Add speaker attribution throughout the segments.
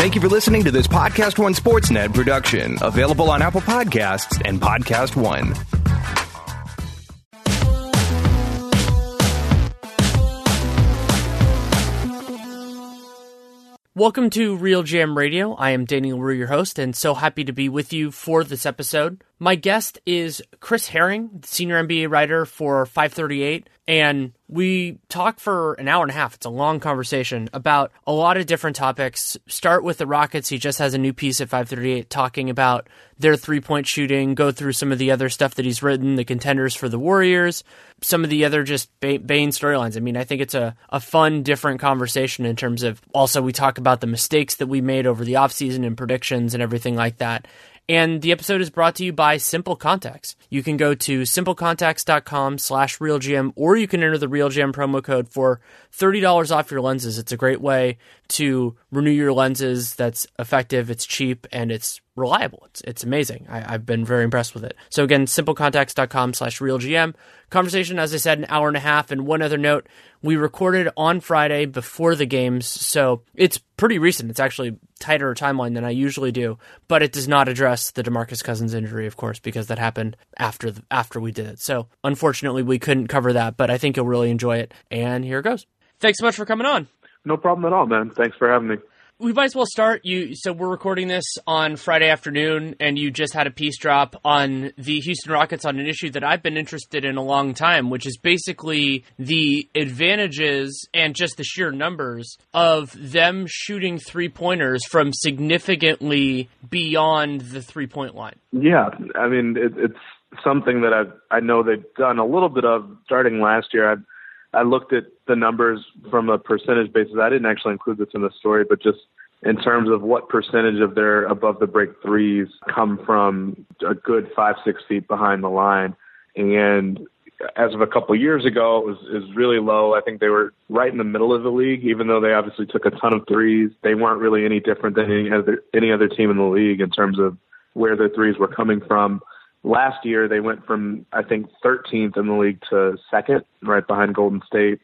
Speaker 1: Thank you for listening to this Podcast One Sportsnet production, available on Apple Podcasts and Podcast One.
Speaker 2: Welcome to RealGM Radio. I am Danny Leroux, your host, and so happy to be with you for this episode. My guest is Chris Herring, senior NBA writer for 538, and we talk for an hour and a half. It's a long conversation about a lot of different topics. Start with the Rockets. He just has a new piece at 538 talking about their three point shooting, go through some of the other stuff that he's written, the contenders for the Warriors, some of the other just Bane storylines. I mean, I think it's a, a fun, different conversation in terms of also we talk about the mistakes that we made over the offseason and predictions and everything like that. And the episode is brought to you by Simple Contacts. You can go to simplecontacts.com slash realgm or you can enter the RealGM promo code for $30 off your lenses. It's a great way to renew your lenses that's effective, it's cheap, and it's reliable. It's, it's amazing. I, have been very impressed with it. So again, simplecontacts.com slash realgm. Conversation, as I said, an hour and a half. And one other note, we recorded on Friday before the games, so it's pretty recent. It's actually tighter timeline than I usually do, but it does not address the DeMarcus Cousins injury, of course, because that happened after the, after we did it. So unfortunately, we couldn't cover that, but I think you'll really enjoy it. And here it goes. Thanks so much for coming on.
Speaker 3: No problem at all, man. Thanks for having me
Speaker 2: we might as well start. You so we're recording this on Friday afternoon, and you just had a piece drop on the Houston Rockets on an issue that I've been interested in a long time, which is basically the advantages and just the sheer numbers of them shooting three pointers from significantly beyond the three point line.
Speaker 3: Yeah, I mean it, it's something that I I know they've done a little bit of starting last year. I I looked at the numbers from a percentage basis. I didn't actually include this in the story, but just in terms of what percentage of their above the break threes come from a good five, six feet behind the line. And as of a couple of years ago, it was, really low. I think they were right in the middle of the league, even though they obviously took a ton of threes. They weren't really any different than any other, any other team in the league in terms of where their threes were coming from. Last year, they went from, I think, 13th in the league to second, right behind Golden State.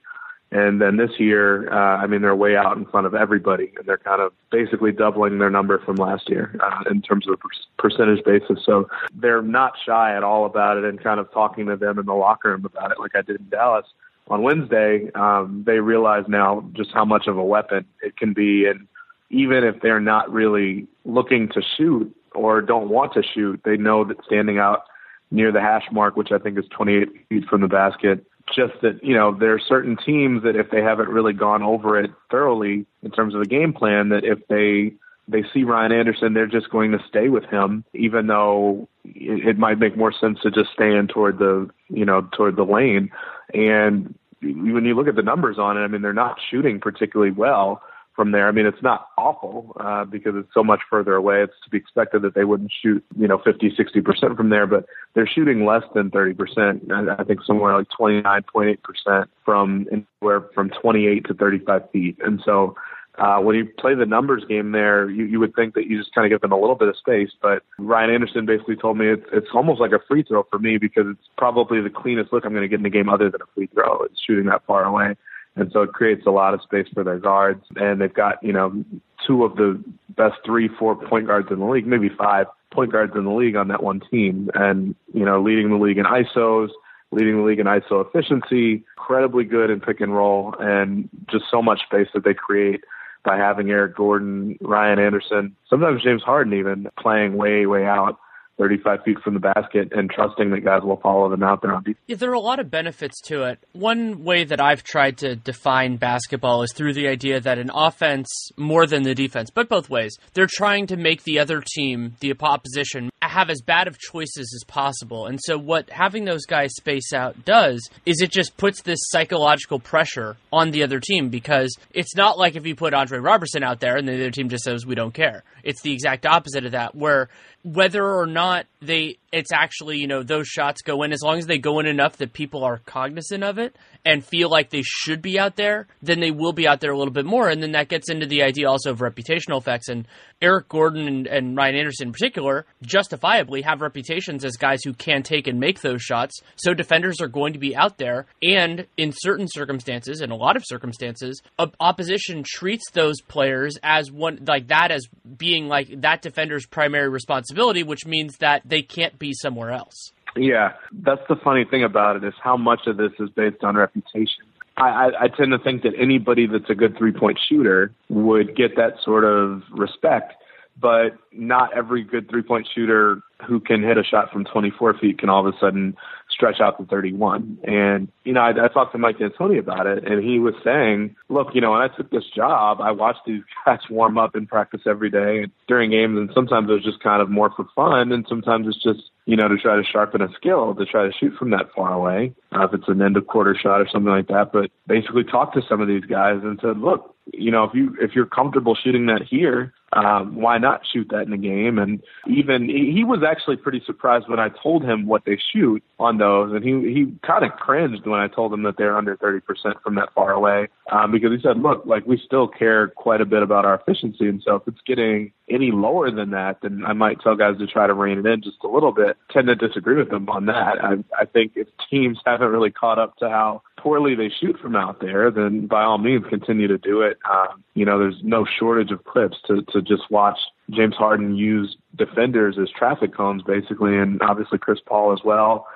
Speaker 3: And then this year, uh, I mean, they're way out in front of everybody, and they're kind of basically doubling their number from last year uh, in terms of a percentage basis. So they're not shy at all about it, and kind of talking to them in the locker room about it, like I did in Dallas on Wednesday. Um, they realize now just how much of a weapon it can be, and even if they're not really looking to shoot, or don't want to shoot, they know that standing out near the hash mark, which I think is 28 feet from the basket, just that, you know, there are certain teams that if they haven't really gone over it thoroughly in terms of a game plan, that if they they see Ryan Anderson, they're just going to stay with him, even though it, it might make more sense to just stand toward the, you know, toward the lane. And when you look at the numbers on it, I mean, they're not shooting particularly well from there. I mean, it's not awful uh, because it's so much further away. It's to be expected that they wouldn't shoot, you know, 50, 60% from there, but they're shooting less than 30%. I think somewhere like 29.8% from anywhere from 28 to 35 feet. And so uh, when you play the numbers game there, you, you would think that you just kind of give them a little bit of space. But Ryan Anderson basically told me it's, it's almost like a free throw for me because it's probably the cleanest look I'm going to get in the game other than a free throw. It's shooting that far away. And so it creates a lot of space for their guards. And they've got, you know, two of the best three, four point guards in the league, maybe five point guards in the league on that one team. And, you know, leading the league in ISOs, leading the league in ISO efficiency, incredibly good in pick and roll, and just so much space that they create by having Eric Gordon, Ryan Anderson, sometimes James Harden even playing way, way out 35 feet from the basket and trusting that guys will follow them out there on defense.
Speaker 2: Yeah, there are a lot of benefits to it. One way that I've tried to define basketball is through the idea that an offense, more than the defense, but both ways, they're trying to make the other team, the opposition, have as bad of choices as possible. And so, what having those guys space out does is it just puts this psychological pressure on the other team because it's not like if you put Andre Roberson out there and the other team just says, we don't care. It's the exact opposite of that, where whether or not they it's actually you know those shots go in. As long as they go in enough that people are cognizant of it and feel like they should be out there then they will be out there a little bit more. And then that gets into the idea also of reputational effects. And eric gordon and, and ryan anderson in particular justifiably have reputations as guys who can take and make those shots. So defenders are going to be out there. And in certain circumstances in a lot of circumstances opposition treats those players as one like that as being like that defender's primary responsibility responsibility, which means that they can't be somewhere else.
Speaker 3: Yeah, that's the funny thing about it is how much of this is based on reputation. I, I, I tend to think that anybody that's a good three point shooter would get that sort of respect, but not every good three point shooter who can hit a shot from 24 feet can all of a sudden stretch out to 31. And, you know, I, I talked to Mike D'Antoni about it, and he was saying, look, you know, when I took this job, I watched these guys warm up and practice every day during games, and sometimes it was just kind of more for fun, and sometimes it's just, you know, to try to sharpen a skill, to try to shoot from that far away, uh, if it's an end of quarter shot or something like that. But basically talked to some of these guys and said, look, you know, if you if you're comfortable shooting that here, um, why not shoot that in the game? And even he was actually pretty surprised when I told him what they shoot on those, and he he kind of cringed when I told him that they're under 30% from that far away, um, because he said, look, like we still care quite a bit about our efficiency, and so if it's getting any lower than that, then I might tell guys to try to rein it in just a little bit. Tend to disagree with them on that. I, I think if teams haven't really caught up to how poorly they shoot from out there, then by all means continue to do it. Um, you know, there's no shortage of clips to to just watch James Harden use defenders as traffic cones, basically, and obviously Chris Paul as well,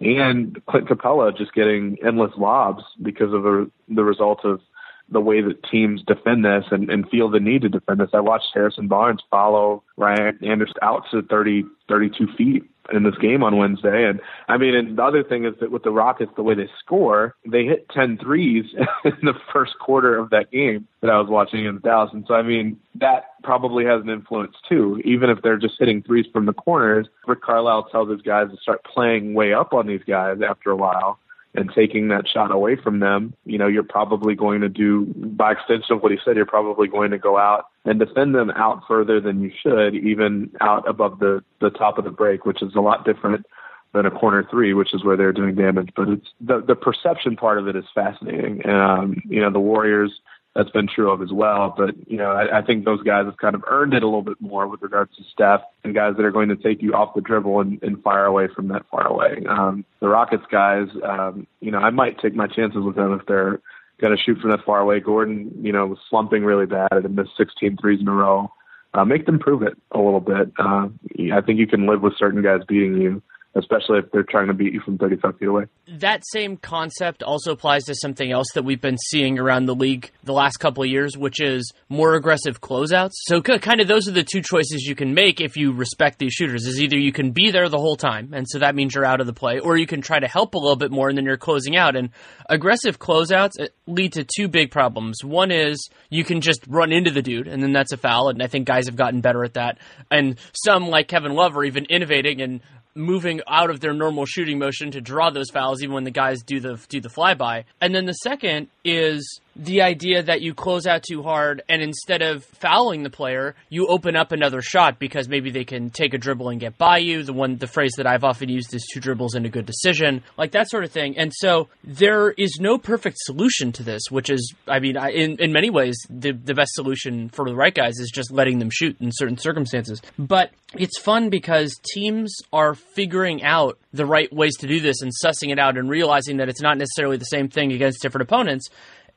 Speaker 3: and Clint Capela just getting endless lobs because of the, the result of the way that teams defend this and, and feel the need to defend this. I watched Harrison Barnes follow Ryan Anderson out to 30, 32 feet in this game on Wednesday. And I mean, and the other thing is that with the Rockets, the way they score, they hit 10 threes in the first quarter of that game that I was watching in Dallas. And so, I mean, that probably has an influence too. Even if they're just hitting threes from the corners, Rick Carlisle tells his guys to start playing way up on these guys after a while and taking that shot away from them, you know, you're probably going to do, by extension of what he said, you're probably going to go out and defend them out further than you should, even out above the, the top of the break, which is a lot different than a corner three, which is where they're doing damage. But it's the, the perception part of it is fascinating. Um, you know, the Warriors, that's been true of as well. But you know, I, I think those guys have kind of earned it a little bit more with regards to Steph and guys that are going to take you off the dribble and, and fire away from that far away. Um, the Rockets guys, um, you know, I might take my chances with them if they're going to shoot from that far away. Gordon, you know, was slumping really bad and missed 16 threes in a row. Uh, make them prove it a little bit. Uh, I think you can live with certain guys beating you especially if they're trying to beat you from 35 feet away.
Speaker 2: That same concept also applies to something else that we've been seeing around the league the last couple of years, which is more aggressive closeouts. So kind of those are the two choices you can make if you respect these shooters is either you can be there the whole time and so that means you're out of the play or you can try to help a little bit more and then you're closing out and aggressive closeouts uh, lead to two big problems. One is you can just run into the dude and then that's a foul and I think guys have gotten better at that. And some like Kevin Love are even innovating and moving out of their normal shooting motion to draw those fouls even when the guys do the do the flyby. And then the second is the idea that you close out too hard and instead of fouling the player, you open up another shot because maybe they can take a dribble and get by you. The one, the phrase that I've often used is two dribbles and a good decision, like that sort of thing. And so there is no perfect solution to this, which is, I mean, in, in many ways, the, the best solution for the right guys is just letting them shoot in certain circumstances. But it's fun because teams are figuring out the right ways to do this and sussing it out and realizing that it's not necessarily the same thing against different opponents.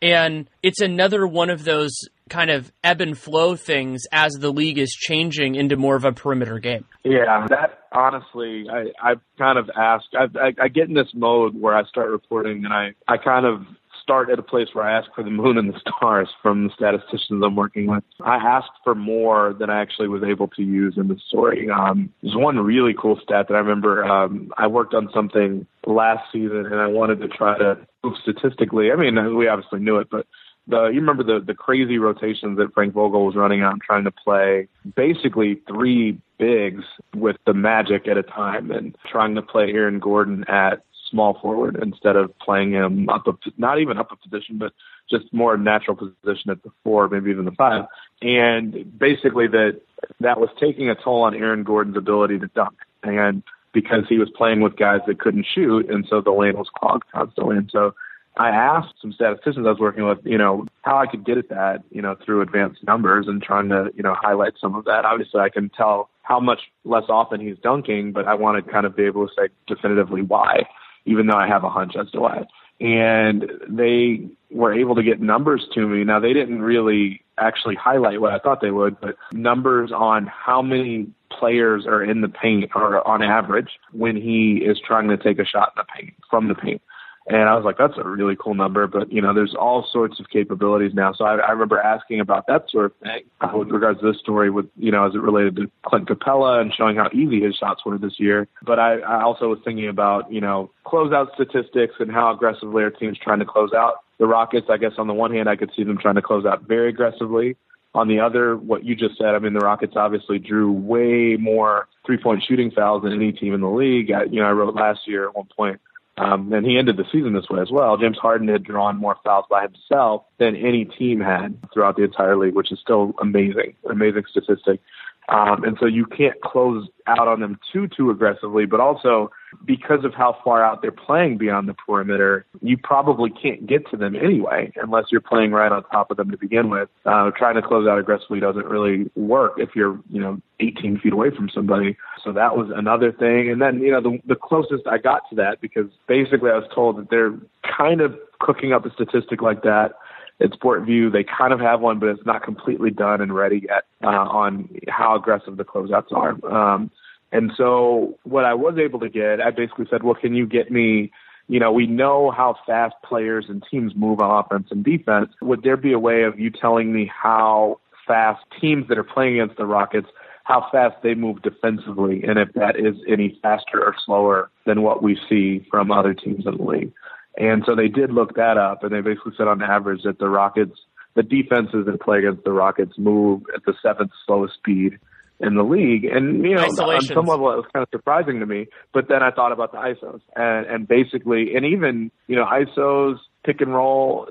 Speaker 2: And it's another one of those kind of ebb and flow things as the league is changing into more of a perimeter game.
Speaker 3: Yeah, that honestly, I, I've kind of asked. I, I, I get in this mode where I start reporting, and I, I kind of start at a place where I ask for the moon and the stars from the statisticians I'm working with. I asked for more than I actually was able to use in the story. Um, there's one really cool stat that I remember. Um, I worked on something last season and I wanted to try to move statistically. I mean, we obviously knew it, but the you remember the the crazy rotations that Frank Vogel was running out and trying to play basically three bigs with the Magic at a time and trying to play Aaron Gordon at small forward instead of playing him up a, not even up a position, but just more natural position at the four, maybe even the five. And basically that that was taking a toll on Aaron Gordon's ability to dunk. And because he was playing with guys that couldn't shoot, and so the lane was clogged constantly. And so I asked some statisticians I was working with, you know, how I could get at that, you know, through advanced numbers and trying to, you know, highlight some of that. Obviously, I can tell how much less often he's dunking, but I want to kind of be able to say definitively why even though I have a hunch as to why. And they were able to get numbers to me. Now, they didn't really actually highlight what I thought they would, but numbers on how many players are in the paint or on average when he is trying to take a shot in the paint from the paint. And I was like, that's a really cool number. But, you know, there's all sorts of capabilities now. So I, I remember asking about that sort of thing uh, with regards to this story with, you know, as it related to Clint Capela and showing how easy his shots were this year. But I, I also was thinking about, you know, closeout statistics and how aggressively our team's trying to close out. The Rockets, I guess on the one hand, I could see them trying to close out very aggressively. On the other, what you just said, I mean, the Rockets obviously drew way more three point shooting fouls than any team in the league. I, you know, I wrote last year at one point um, and he ended the season this way as well. James Harden had drawn more fouls by himself than any team had throughout the entire league, which is still amazing, amazing statistic. Um, and so you can't close out on them too, too aggressively, but also because of how far out they're playing beyond the perimeter, you probably can't get to them anyway, unless you're playing right on top of them to begin with. Uh, trying to close out aggressively doesn't really work if you're, you know, 18 feet away from somebody. So that was another thing. And then, you know, the, the closest I got to that, because basically I was told that they're kind of cooking up a statistic like that at SportVU. They kind of have one, but it's not completely done and ready yet uh, on how aggressive the closeouts are. Um, and so what I was able to get, I basically said, well, can you get me, you know, we know how fast players and teams move on offense and defense. Would there be a way of you telling me how fast teams that are playing against the Rockets, how fast they move defensively, and if that is any faster or slower than what we see from other teams in the league? And so they did look that up, and they basically said on average that the Rockets, the defenses that play against the Rockets move at the seventh slowest speed in the league. And, you know, on some level, it was kind of surprising to me. But then I thought about the ISOs and, and basically, and even, you know, ISOs, pick and roll,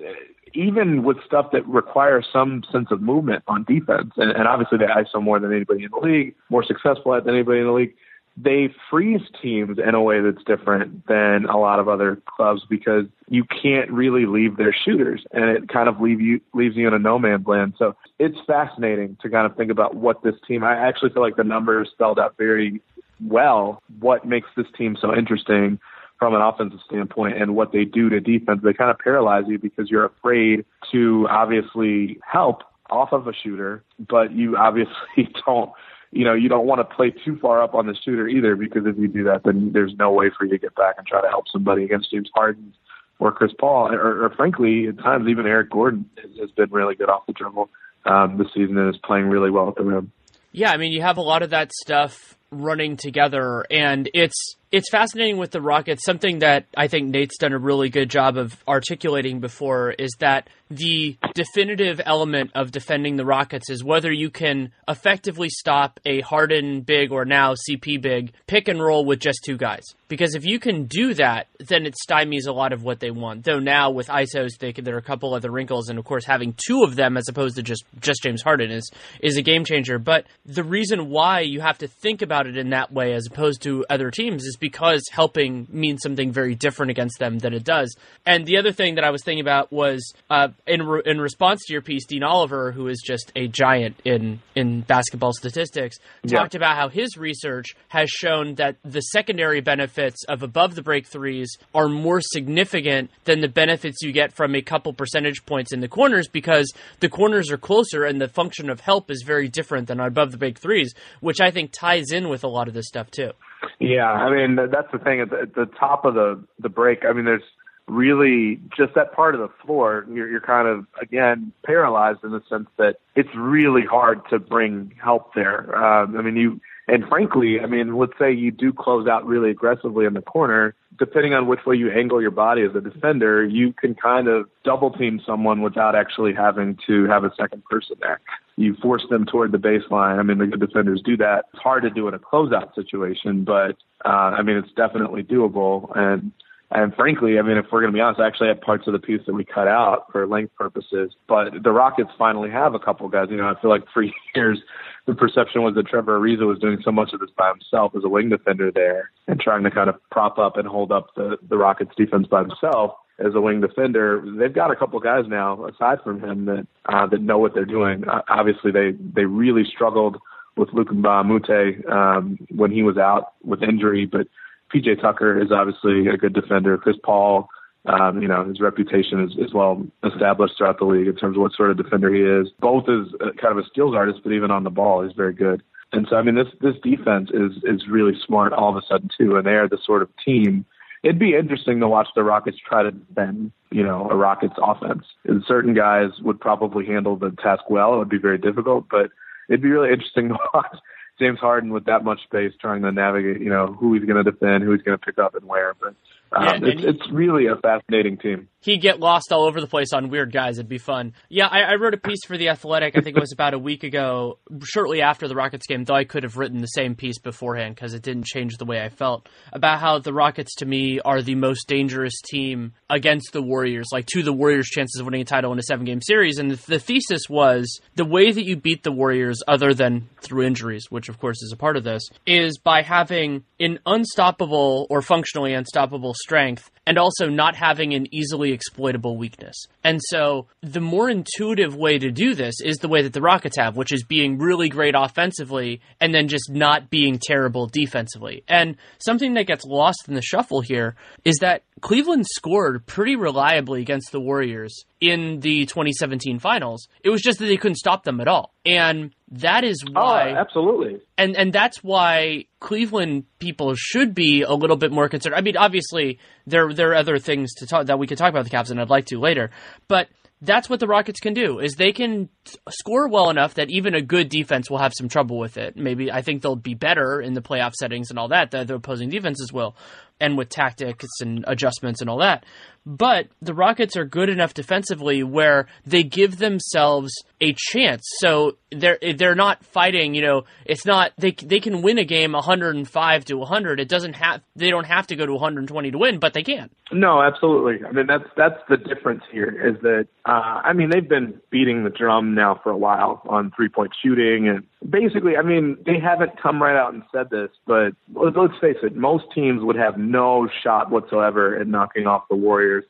Speaker 3: even with stuff that requires some sense of movement on defense. And, and obviously, they ISO more than anybody in the league, more successful at than anybody in the league they freeze teams in a way that's different than a lot of other clubs because you can't really leave their shooters and it kind of leave you leaves you in a no man's land. So it's fascinating to kind of think about what this team I actually feel like the numbers spelled out very well what makes this team so interesting from an offensive standpoint and what they do to defense. They kind of paralyze you because you're afraid to obviously help off of a shooter, but you obviously don't you know, you don't want to play too far up on the shooter either because if you do that, then there's no way for you to get back and try to help somebody against James Harden or Chris Paul, or, or frankly, at times even Eric Gordon has, been really good off the dribble um, this season and is playing really well at the rim.
Speaker 2: Yeah, I mean, you have a lot of that stuff running together, and it's it's fascinating with the Rockets. Something that I think Nate's done a really good job of articulating before is that the definitive element of defending the Rockets is whether you can effectively stop a Harden big or now CP big pick and roll with just two guys. Because if you can do that, then it stymies a lot of what they want. Though now with ISOs, they can, there are a couple other wrinkles, and of course having two of them as opposed to just just James Harden is is a game changer. But the reason why you have to think about it in that way as opposed to other teams is because helping means something very different against them than it does. And the other thing that I was thinking about was uh, in re- in response to your piece, Dean Oliver, who is just a giant in in basketball statistics, talked about how his research has shown that the secondary benefits of above the break threes are more significant than the benefits you get from a couple percentage points in the corners because the corners are closer and the function of help is very different than above the break threes, which I think ties in with a lot of this stuff too.
Speaker 3: Yeah, I mean that's the thing at the, at the top of the the break. I mean, there's really just that part of the floor, you're, you're kind of again paralyzed in the sense that it's really hard to bring help there. Um, I mean, you and frankly, I mean, let's say you do close out really aggressively in the corner. Depending on which way you angle your body as a defender, you can kind of double team someone without actually having to have a second person there. You force them toward the baseline. I mean, the good defenders do that. It's hard to do in a closeout situation, but uh, I mean, it's definitely doable. And and frankly, I mean, if we're going to be honest, I actually had parts of the piece that we cut out for length purposes. But the Rockets finally have a couple guys. You know, I feel like for years the perception was that Trevor Ariza was doing so much of this by himself as a wing defender there and trying to kind of prop up and hold up the the Rockets defense by himself as a wing defender. They've got a couple guys now aside from him that uh, that know what they're doing. Uh, obviously, they they really struggled with Mbah a um, when he was out with injury, but PJ Tucker is obviously a good defender. Chris Paul, um, you know, his reputation is, is well established throughout the league in terms of what sort of defender he is. Both is kind of a skills artist, but even on the ball, he's very good. And so, I mean, this this defense is is really smart all of a sudden too, and they are the sort of team. It'd be interesting to watch the Rockets try to defend, you know, a Rockets offense. And certain guys would probably handle the task well. It would be very difficult, but it'd be really interesting to watch James Harden with that much space trying to navigate, you know, who he's going to defend, who he's going to pick up and where. But um, it's, he, it's really a fascinating team.
Speaker 2: He'd get lost all over the place on weird guys. It'd be fun. Yeah, I, I wrote a piece for The Athletic, I think it was about a week ago, shortly after the Rockets game, though I could have written the same piece beforehand because it didn't change the way I felt, about how the Rockets, to me, are the most dangerous team against the Warriors, like to the Warriors' chances of winning a title in a seven game series. And the, the thesis was the way that you beat the Warriors, other than through injuries, which of course is a part of this, is by having an unstoppable or functionally unstoppable strength and also not having an easily exploitable weakness. And so the more intuitive way to do this is the way that the Rockets have, which is being really great offensively and then just not being terrible defensively. And something that gets lost in the shuffle here is that Cleveland scored pretty reliably against the Warriors in the 2017 finals. It was just that they couldn't stop them at all. And that is oh, why
Speaker 3: oh, absolutely.
Speaker 2: And and that's why Cleveland people should be a little bit more concerned. I mean, obviously there there are other things to talk that we could talk about the Cavs and I'd like to later. But that's what the Rockets can do is they can score well enough that even a good defense will have some trouble with it. Maybe I think they'll be better in the playoff settings and all that that the opposing defenses will and with tactics and adjustments and all that. But the Rockets are good enough defensively where they give themselves a chance. So they're they're not fighting. You know, it's not they they can win a game 105 to 100. It doesn't have they don't have to go to 120 to win, but they can.
Speaker 3: No, absolutely. I mean that's that's the difference here is that uh, I mean they've been beating the drum now for a while on three point shooting and basically I mean they haven't come right out and said this, but let's face it, most teams would have no shot whatsoever at knocking off the Warriors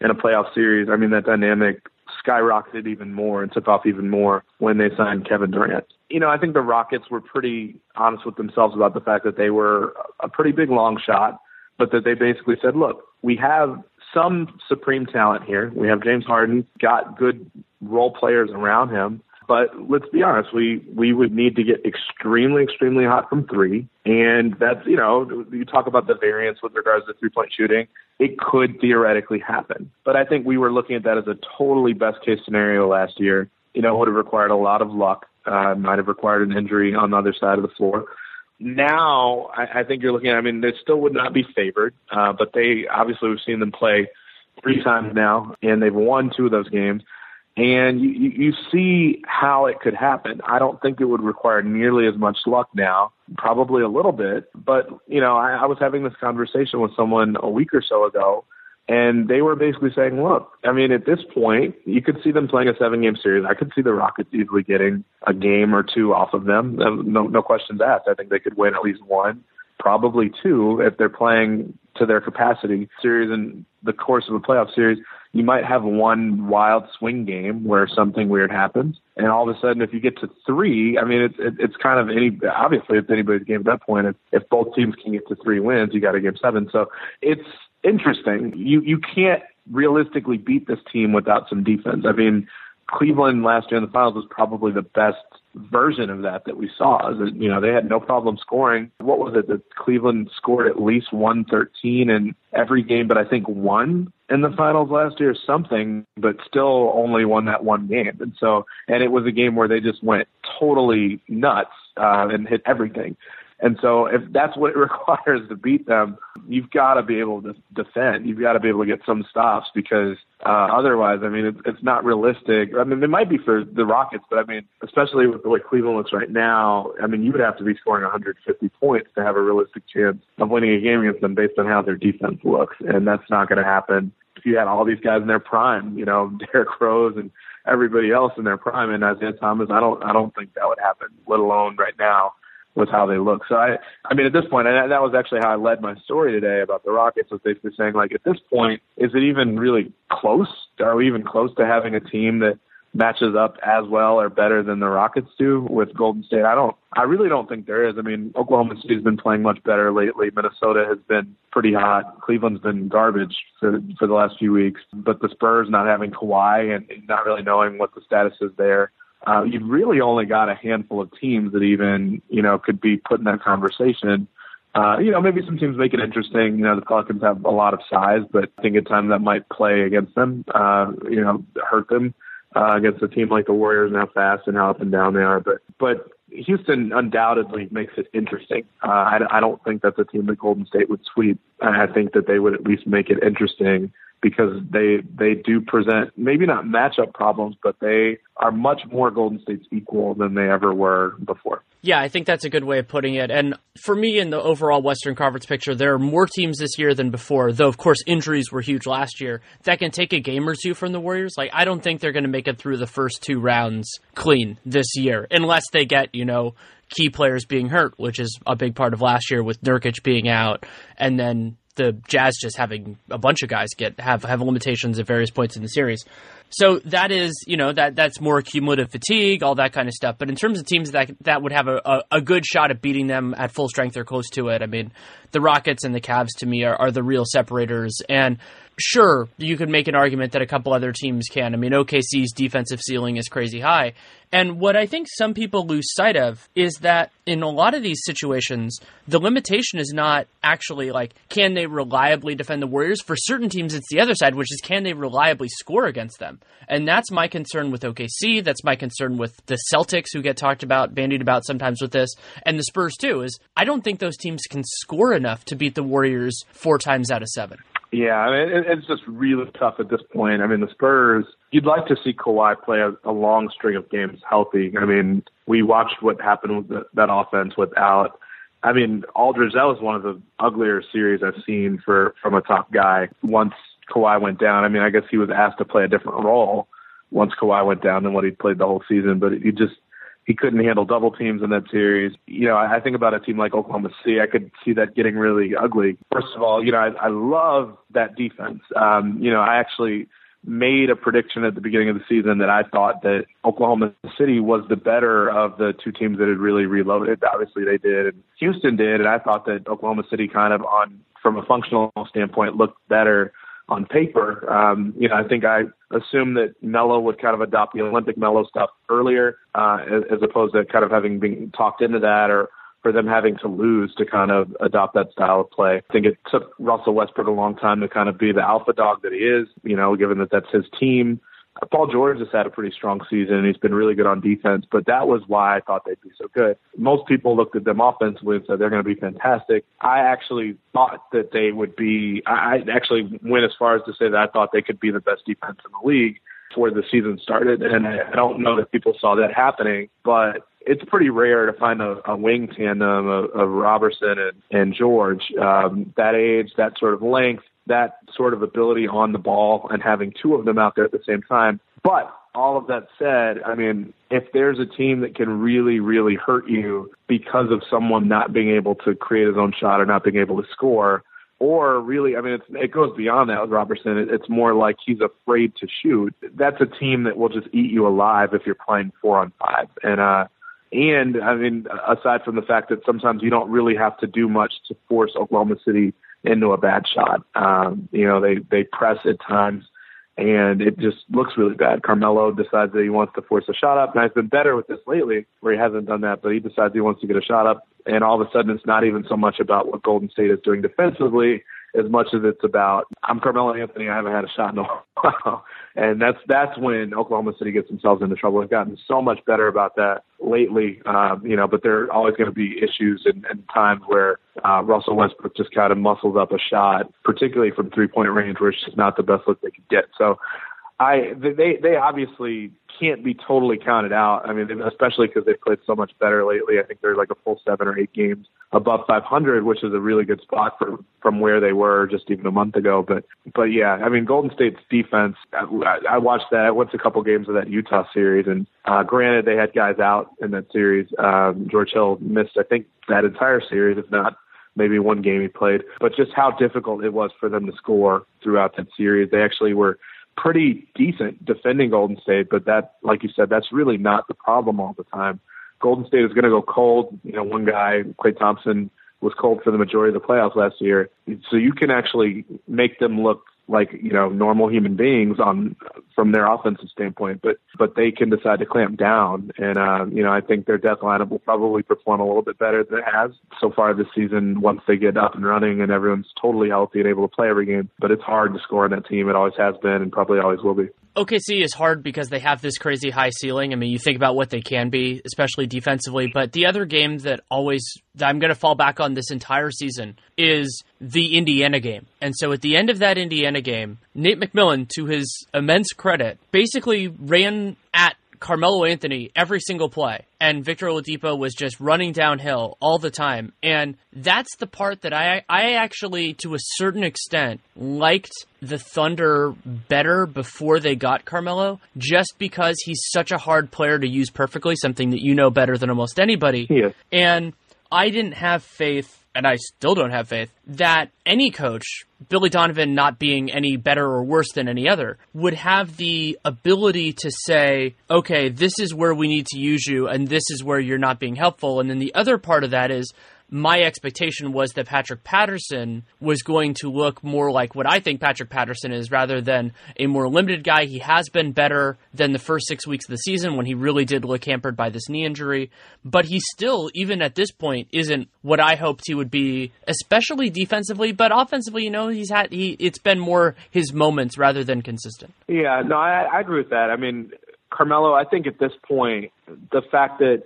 Speaker 3: in a playoff series. I mean, that dynamic skyrocketed even more and took off even more when they signed Kevin Durant. You know, I think the Rockets were pretty honest with themselves about the fact that they were a pretty big long shot, but that they basically said, look, we have some supreme talent here. We have James Harden, got good role players around him. But let's be honest, we we would need to get extremely, extremely hot from three, and that's you know you talk about the variance with regards to three point shooting. It could theoretically happen, but I think we were looking at that as a totally best case scenario last year. You know, it would have required a lot of luck, uh, might have required an injury on the other side of the floor. Now, I, I think you're looking at. I mean, they still would not be favored, uh, but they obviously we've seen them play three times now, and they've won two of those games and you, you see how it could happen. I don't think it would require nearly as much luck now, probably a little bit. But, you know, I, I was having this conversation with someone a week or so ago, and they were basically saying, look, I mean, at this point, you could see them playing a seven game series. I could see the Rockets easily getting a game or two off of them. No, no questions asked. I think they could win at least one, probably two, if they're playing to their capacity series in the course of a playoff series you might have one wild swing game where something weird happens, and all of a sudden, if you get to three, I mean, it's it, it's kind of any obviously it's anybody's game at that point. If, if both teams can get to three wins, you got a game seven. So it's interesting. You you can't realistically beat this team without some defense. I mean, Cleveland last year in the finals was probably the best version of that that we saw. You know, they had no problem scoring. What was it that Cleveland scored at least 113 in every game, but I think one in the finals last year, something, but still only won that one game. And so, and it was a game where they just went totally nuts uh, and hit everything. And so if that's what it requires to beat them, you've got to be able to defend. You've got to be able to get some stops because uh, otherwise, I mean, it's, it's not realistic. I mean, it might be for the Rockets, but I mean, especially with the way Cleveland looks right now, I mean, you would have to be scoring 150 points to have a realistic chance of winning a game against them based on how their defense looks. And that's not going to happen. If you had all these guys in their prime, you know, Derrick Rose and everybody else in their prime and Isaiah Thomas, I don't, I don't think that would happen, let alone right now with how they look. So I, I mean, at this point, and that was actually how I led my story today about the Rockets. Was basically saying like, at this point, is it even really close? Are we even close to having a team that matches up as well or better than the Rockets do with Golden State? I don't. I really don't think there is. I mean, Oklahoma City's been playing much better lately. Minnesota has been pretty hot. Cleveland's been garbage for for the last few weeks. But the Spurs not having Kawhi and not really knowing what the status is there uh, you've really only got a handful of teams that even, you know, could be put in that conversation. Uh, you know, maybe some teams make it interesting. You know, the Pelicans have a lot of size, but I think at times that might play against them, uh, you know, hurt them uh, against a team like the Warriors and how fast and how up and down they are. But, but Houston undoubtedly makes it interesting. Uh, I, I don't think that's a team that Golden State would sweep. I think that they would at least make it interesting because they they do present maybe not matchup problems, but they are much more Golden State's equal than they ever were before.
Speaker 2: Yeah, I think that's a good way of putting it. And for me, in the overall Western Conference picture, there are more teams this year than before. Though, of course, injuries were huge last year. That can take a game or two from the Warriors. Like, I don't think they're going to make it through the first two rounds clean this year, unless they get you know key players being hurt, which is a big part of last year with Nurkic being out, and then the Jazz just having a bunch of guys get have have limitations at various points in the series. So that is, you know, that that's more cumulative fatigue, all that kind of stuff. But in terms of teams that that would have a, a, a, good shot at beating them at full strength or close to it, I mean, the Rockets and the Cavs to me are, are the real separators. And sure, you could make an argument that a couple other teams can. I mean, OKC's defensive ceiling is crazy high. And what I think some people lose sight of is that in a lot of these situations, the limitation is not actually like, can they reliably defend the Warriors? For certain teams, it's the other side, which is, can they reliably score against them? And that's my concern with OKC. That's my concern with the Celtics, who get talked about, bandied about sometimes with this, and the Spurs too, is I don't think those teams can score enough to beat the Warriors four times out of seven.
Speaker 3: Yeah, I mean, it's just really tough at this point. I mean, the Spurs, you'd like to see Kawhi play a, a long string of games healthy. I mean, we watched what happened with the, that offense without. I mean, Aldridge, that was one of the uglier series I've seen for from a top guy. Once Kawhi went down, I mean, I guess he was asked to play a different role once Kawhi went down than what he played the whole season. But he just he couldn't handle double teams in that series. You know, I, I think about a team like Oklahoma City. I could see that getting really ugly. First of all, you know, I, I love that defense. Um, you know, I actually made a prediction at the beginning of the season that I thought that Oklahoma City was the better of the two teams that had really reloaded. Obviously, they did, and Houston did, and I thought that Oklahoma City kind of on from a functional standpoint looked better on paper. Um, you know, I think I assumed that Melo would kind of adopt the Olympic Melo stuff earlier, uh, as, as opposed to kind of having been talked into that or for them having to lose to kind of adopt that style of play. I think it took Russell Westbrook a long time to kind of be the alpha dog that he is, you know, given that that's his team. Paul George has had a pretty strong season and he's been really good on defense, but that was why I thought they'd be so good. Most people looked at them offensively and said they're going to be fantastic. I actually thought that they would be, I actually went as far as to say that I thought they could be the best defense in the league before the season started. And I don't know that people saw that happening, but it's pretty rare to find a, a wing tandem of, of Roberson and, and George. Um, that age, that sort of length, that sort of ability on the ball and having two of them out there at the same time. But all of that said, I mean, if there's a team that can really, really hurt you because of someone not being able to create his own shot or not being able to score, or really, I mean, it's, it goes beyond that with Roberson. It, it's more like he's afraid to shoot. That's a team that will just eat you alive if you're playing four on five. And, uh, and I mean, aside from the fact that sometimes you don't really have to do much to force Oklahoma City into a bad shot. Um, you know, they they press at times. and it just looks really bad. Carmelo decides that he wants to force a shot up, and I've been better with this lately, where he hasn't done that, but he decides he wants to get a shot up, and all of a sudden it's not even so much about what Golden State is doing defensively as much as it's about I'm Carmelo Anthony. I haven't had a shot in a while, and that's that's when Oklahoma City gets themselves into trouble. They've gotten so much better about that lately, um, you know. But there are always going to be issues and, and times where uh, Russell Westbrook just kind of muscles up a shot, particularly from three point range, where it's just not the best look they could get. So I they they obviously can't be totally counted out. I mean, especially because they've played so much better lately. I think they're like a full seven or eight games above 500, which is a really good spot from from where they were just even a month ago. But but yeah, I mean, Golden State's defense. I, I watched that. I to a couple games of that Utah series, and uh, granted, they had guys out in that series. Um, George Hill missed, I think, that entire series, if not maybe one game he played. But just how difficult it was for them to score throughout that series. They actually were pretty decent defending Golden State, but that, like you said, that's really not the problem all the time. Golden State is going to go cold. You know, one guy, Klay Thompson, was cold for the majority of the playoffs last year. So you can actually make them look like you know normal human beings on from their offensive standpoint, but but they can decide to clamp down, and uh, you know I think their death lineup will probably perform a little bit better than it has so far this season once they get up and running and everyone's totally healthy and able to play every game. But it's hard to score on that team. It always has been and probably always will be.
Speaker 2: OKC is hard because they have this crazy high ceiling. I mean, you think about what they can be, especially defensively. But the other game that always that I'm going to fall back on this entire season is the Indiana game. And so at the end of that Indiana game, Nate McMillan, to his immense credit, basically ran at Carmelo Anthony every single play, and Victor Oladipo was just running downhill all the time. And that's the part that I I actually, to a certain extent, liked the Thunder better before they got Carmelo, just because he's such a hard player to use perfectly, something that you know better than almost anybody.
Speaker 3: Yeah.
Speaker 2: And I didn't have faith and I still don't have faith, that any coach, Billy Donovan not being any better or worse than any other, would have the ability to say, okay, this is where we need to use you, and this is where you're not being helpful. And then the other part of that is, my expectation was that Patrick Patterson was going to look more like what I think Patrick Patterson is rather than a more limited guy. He has been better than the first six weeks of the season when he really did look hampered by this knee injury. But he still, even at this point, isn't what I hoped he would be, especially defensively. But offensively, you know, he's had he it's been more his moments rather than consistent.
Speaker 3: Yeah, no, I, I agree with that. I mean, Carmelo, I think at this point, the fact that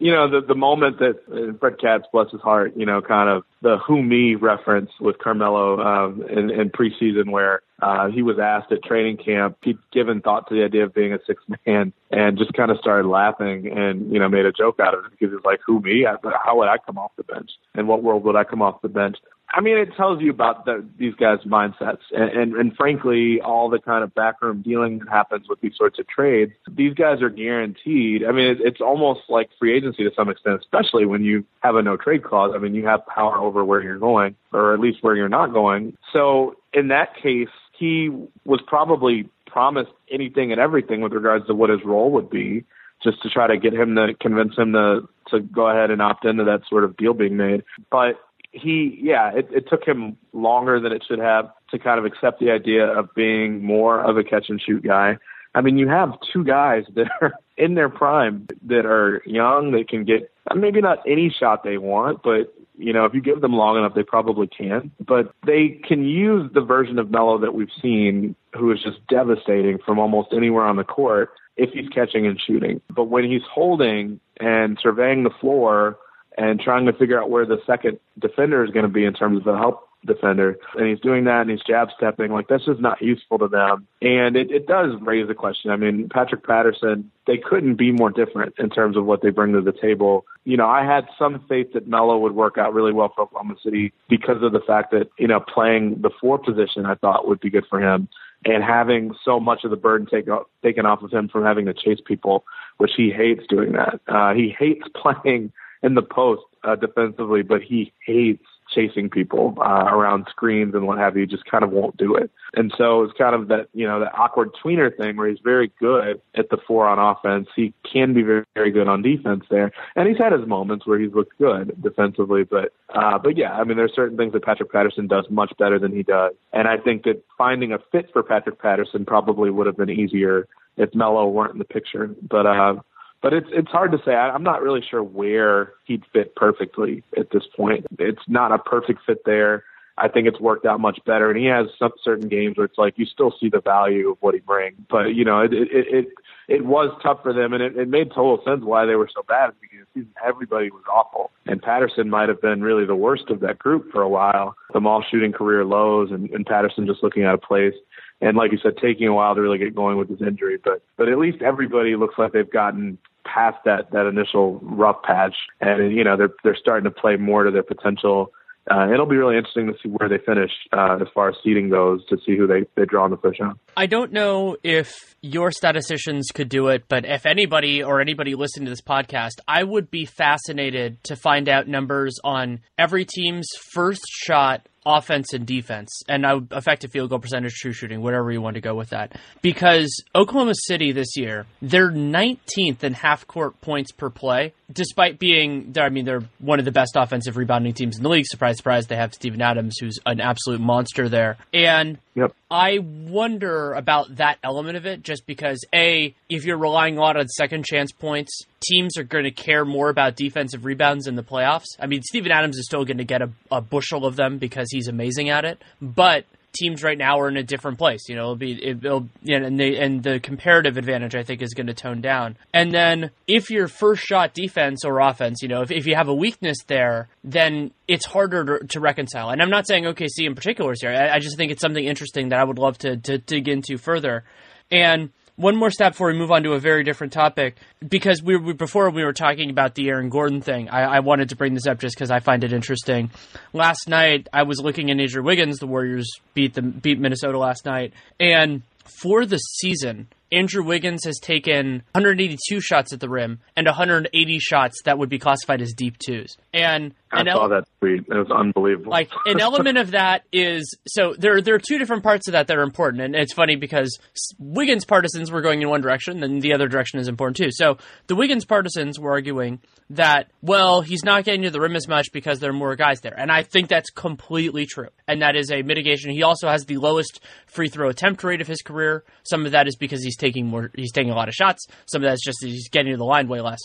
Speaker 3: you know, the the moment that uh, Fred Katz, bless his heart, you know, kind of the who me reference with Carmelo um, in, in preseason, where uh, he was asked at training camp, he'd given thought to the idea of being a six man, and just kind of started laughing and you know made a joke out of it because he's like, who me? How would I come off the bench? In what world would I come off the bench? I mean, it tells you about the, these guys' mindsets, and, and and frankly, all the kind of backroom dealing that happens with these sorts of trades. These guys are guaranteed. I mean, it, it's almost like free agency to some extent, especially when you have a no trade clause. I mean, you have power over where you're going, or at least where you're not going. So in that case, he was probably promised anything and everything with regards to what his role would be just to try to get him to convince him to to go ahead and opt into that sort of deal being made. But he, yeah, it, it took him longer than it should have to kind of accept the idea of being more of a catch and shoot guy. I mean, you have two guys that are in their prime that are young, they can get maybe not any shot they want, but you know, if you give them long enough, they probably can. But they can use the version of Melo that we've seen, who is just devastating from almost anywhere on the court if he's catching and shooting. But when he's holding and surveying the floor and trying to figure out where the second defender is going to be in terms of the help defender. And he's doing that and he's jab stepping. Like that's just not useful to them. And it, it does raise the question. I mean, Patrick Patterson, they couldn't be more different in terms of what they bring to the table. You know, I had some faith that Melo would work out really well for Oklahoma City because of the fact that, you know, playing the four position I thought would be good for him. And having so much of the burden take, taken off of him from having to chase people, which he hates doing that. Uh, he hates playing in the post uh, defensively, but he hates chasing people uh, around screens and what have you. Just kind of won't do it. And so it's kind of that you know that awkward tweener thing where he's very good at the four on offense. He can be very very good on defense there, and he's had his moments where he's looked good defensively. But uh, but yeah, I mean there's certain things that Patrick Patterson does much better than he does, and I think that finding a fit for Patrick Patterson probably would have been easier if Melo weren't in the picture. But uh, but it's it's hard to say. I, I'm not really sure where he'd fit perfectly at this point. It's not a perfect fit there. I think it's worked out much better, and he has some certain games where it's like you still see the value of what he brings. But you know, it it it, it was tough for them, and it, it made total sense why they were so bad at the beginning of the season. Everybody was awful, and Patterson might have been really the worst of that group for a while. Them all shooting career lows, and, and Patterson just looking out of place and like you said, taking a while to really get going with his injury. But but at least everybody looks like they've gotten past that that initial rough patch, and you know they're they're starting to play more to their potential. Uh, it'll be really interesting to see where they finish uh, as far as seeding goes to see who they, they draw in the first round.
Speaker 2: I don't know if your statisticians could do it, but if anybody or anybody listening to this podcast, I would be fascinated to find out numbers on every team's first shot offense and defense, and I would effective field goal percentage, true shooting, whatever you want to go with that. Because Oklahoma City this year, they're 19th in half court points per play, despite being, I mean, they're one of the best offensive rebounding teams in the league. Surprise, surprise, they have Steven Adams, who's an absolute monster there. And
Speaker 3: Yep.
Speaker 2: I wonder about that element of it just because, A, if you're relying a lot on second chance points, teams are going to care more about defensive rebounds in the playoffs. I mean, Steven Adams is still going to get a, a bushel of them because he's amazing at it, but teams right now are in a different place. You know, it'll be it'll you know, and the and the comparative advantage I think is going to tone down. And then if your first shot defense or offense, you know, if, if you have a weakness there, then it's harder to, to reconcile. And I'm not saying OKC in particular is here. I, I, just think it's something interesting that I would love to, to dig into further. And one more step before we move on to a very different topic, because we, we before we were talking about the Aaron Gordon thing. I, I wanted to bring this up just because I find it interesting. Last night, I was looking at Andrew Wiggins. The Warriors beat the beat Minnesota last night, and for the season, Andrew Wiggins has taken 182 shots at the rim and 180 shots that would be classified as deep twos. And
Speaker 3: I saw that tweet. It was unbelievable.
Speaker 2: Like an element of that is so there there are two different parts of that that are important, and it's funny because Wiggins partisans were going in one direction, and the other direction is important too. So the Wiggins partisans were arguing that well he's not getting to the rim as much because there are more guys there, and I think that's completely true, and that is a mitigation. He also has the lowest free throw attempt rate of his career. Some of that is because he's taking more, he's taking a lot of shots. Some of that's just that he's getting to the line way less.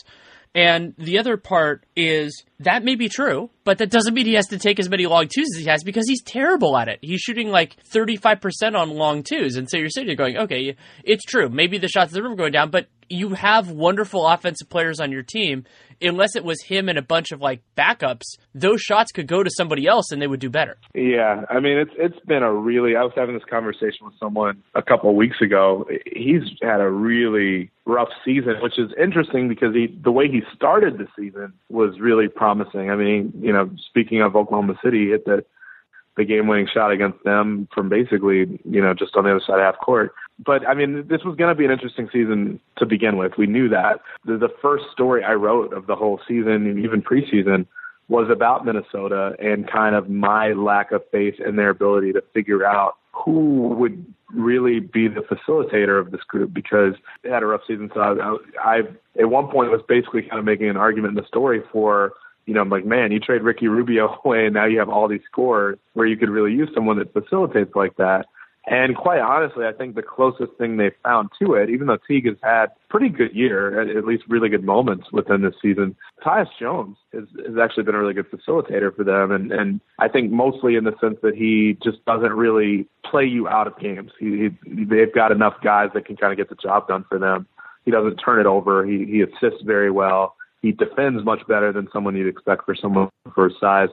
Speaker 2: And the other part is that may be true, but that doesn't mean he has to take as many long twos as he has because he's terrible at it. He's shooting like 35% on long twos. And so you're sitting there going, okay, it's true. Maybe the shots at the rim are going down, but you have wonderful offensive players on your team unless it was him and a bunch of like backups, those shots could go to somebody else and they would do better.
Speaker 3: Yeah, I mean it's it's been a really. I was having this conversation with someone a couple of weeks ago. He's had a really rough season, which is interesting because he the way he started the season was really promising. I mean, you know, speaking of Oklahoma City, hit the the game winning shot against them from basically, you know, just on the other side of half court. But I mean, this was going to be an interesting season to begin with. We knew that. The, the first story I wrote of the whole season, and even preseason, was about Minnesota and kind of my lack of faith in their ability to figure out who would really be the facilitator of this group because they had a rough season. So I, I, at one point, was basically kind of making an argument in the story for you know, I'm like, man, you trade Ricky Rubio away and now you have all these scores where you could really use someone that facilitates like that. And quite honestly, I think the closest thing they found to it, even though Teague has had pretty good year, at, least really good moments within this season, Tyus Jones has, has actually been a really good facilitator for them. And, and I think mostly in the sense that he just doesn't really play you out of games. He, he, they've got enough guys that can kind of get the job done for them. He doesn't turn it over. He, he assists very well. He defends much better than someone you'd expect for someone for his size.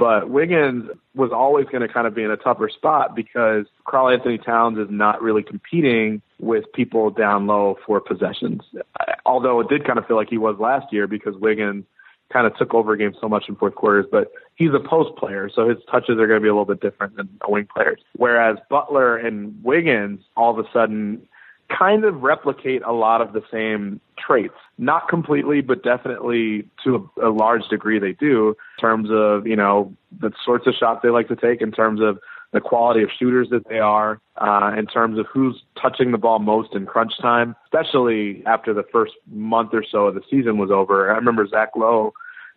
Speaker 3: But Wiggins was always going to kind of be in a tougher spot because Karl-Anthony Towns is not really competing with people down low for possessions. Although it did kind of feel like he was last year because Wiggins kind of took over games so much in fourth quarters, but he's a post player, so his touches are going to be a little bit different than a wing players. Whereas Butler and Wiggins, all of a sudden, kind of replicate a lot of the same traits. Not completely, but definitely to a, a large degree they do in terms of, you know, the sorts of shots they like to take, in terms of the quality of shooters that they are, uh, in terms of who's touching the ball most in crunch time, especially after the first month or so of the season was over. I remember Zach Lowe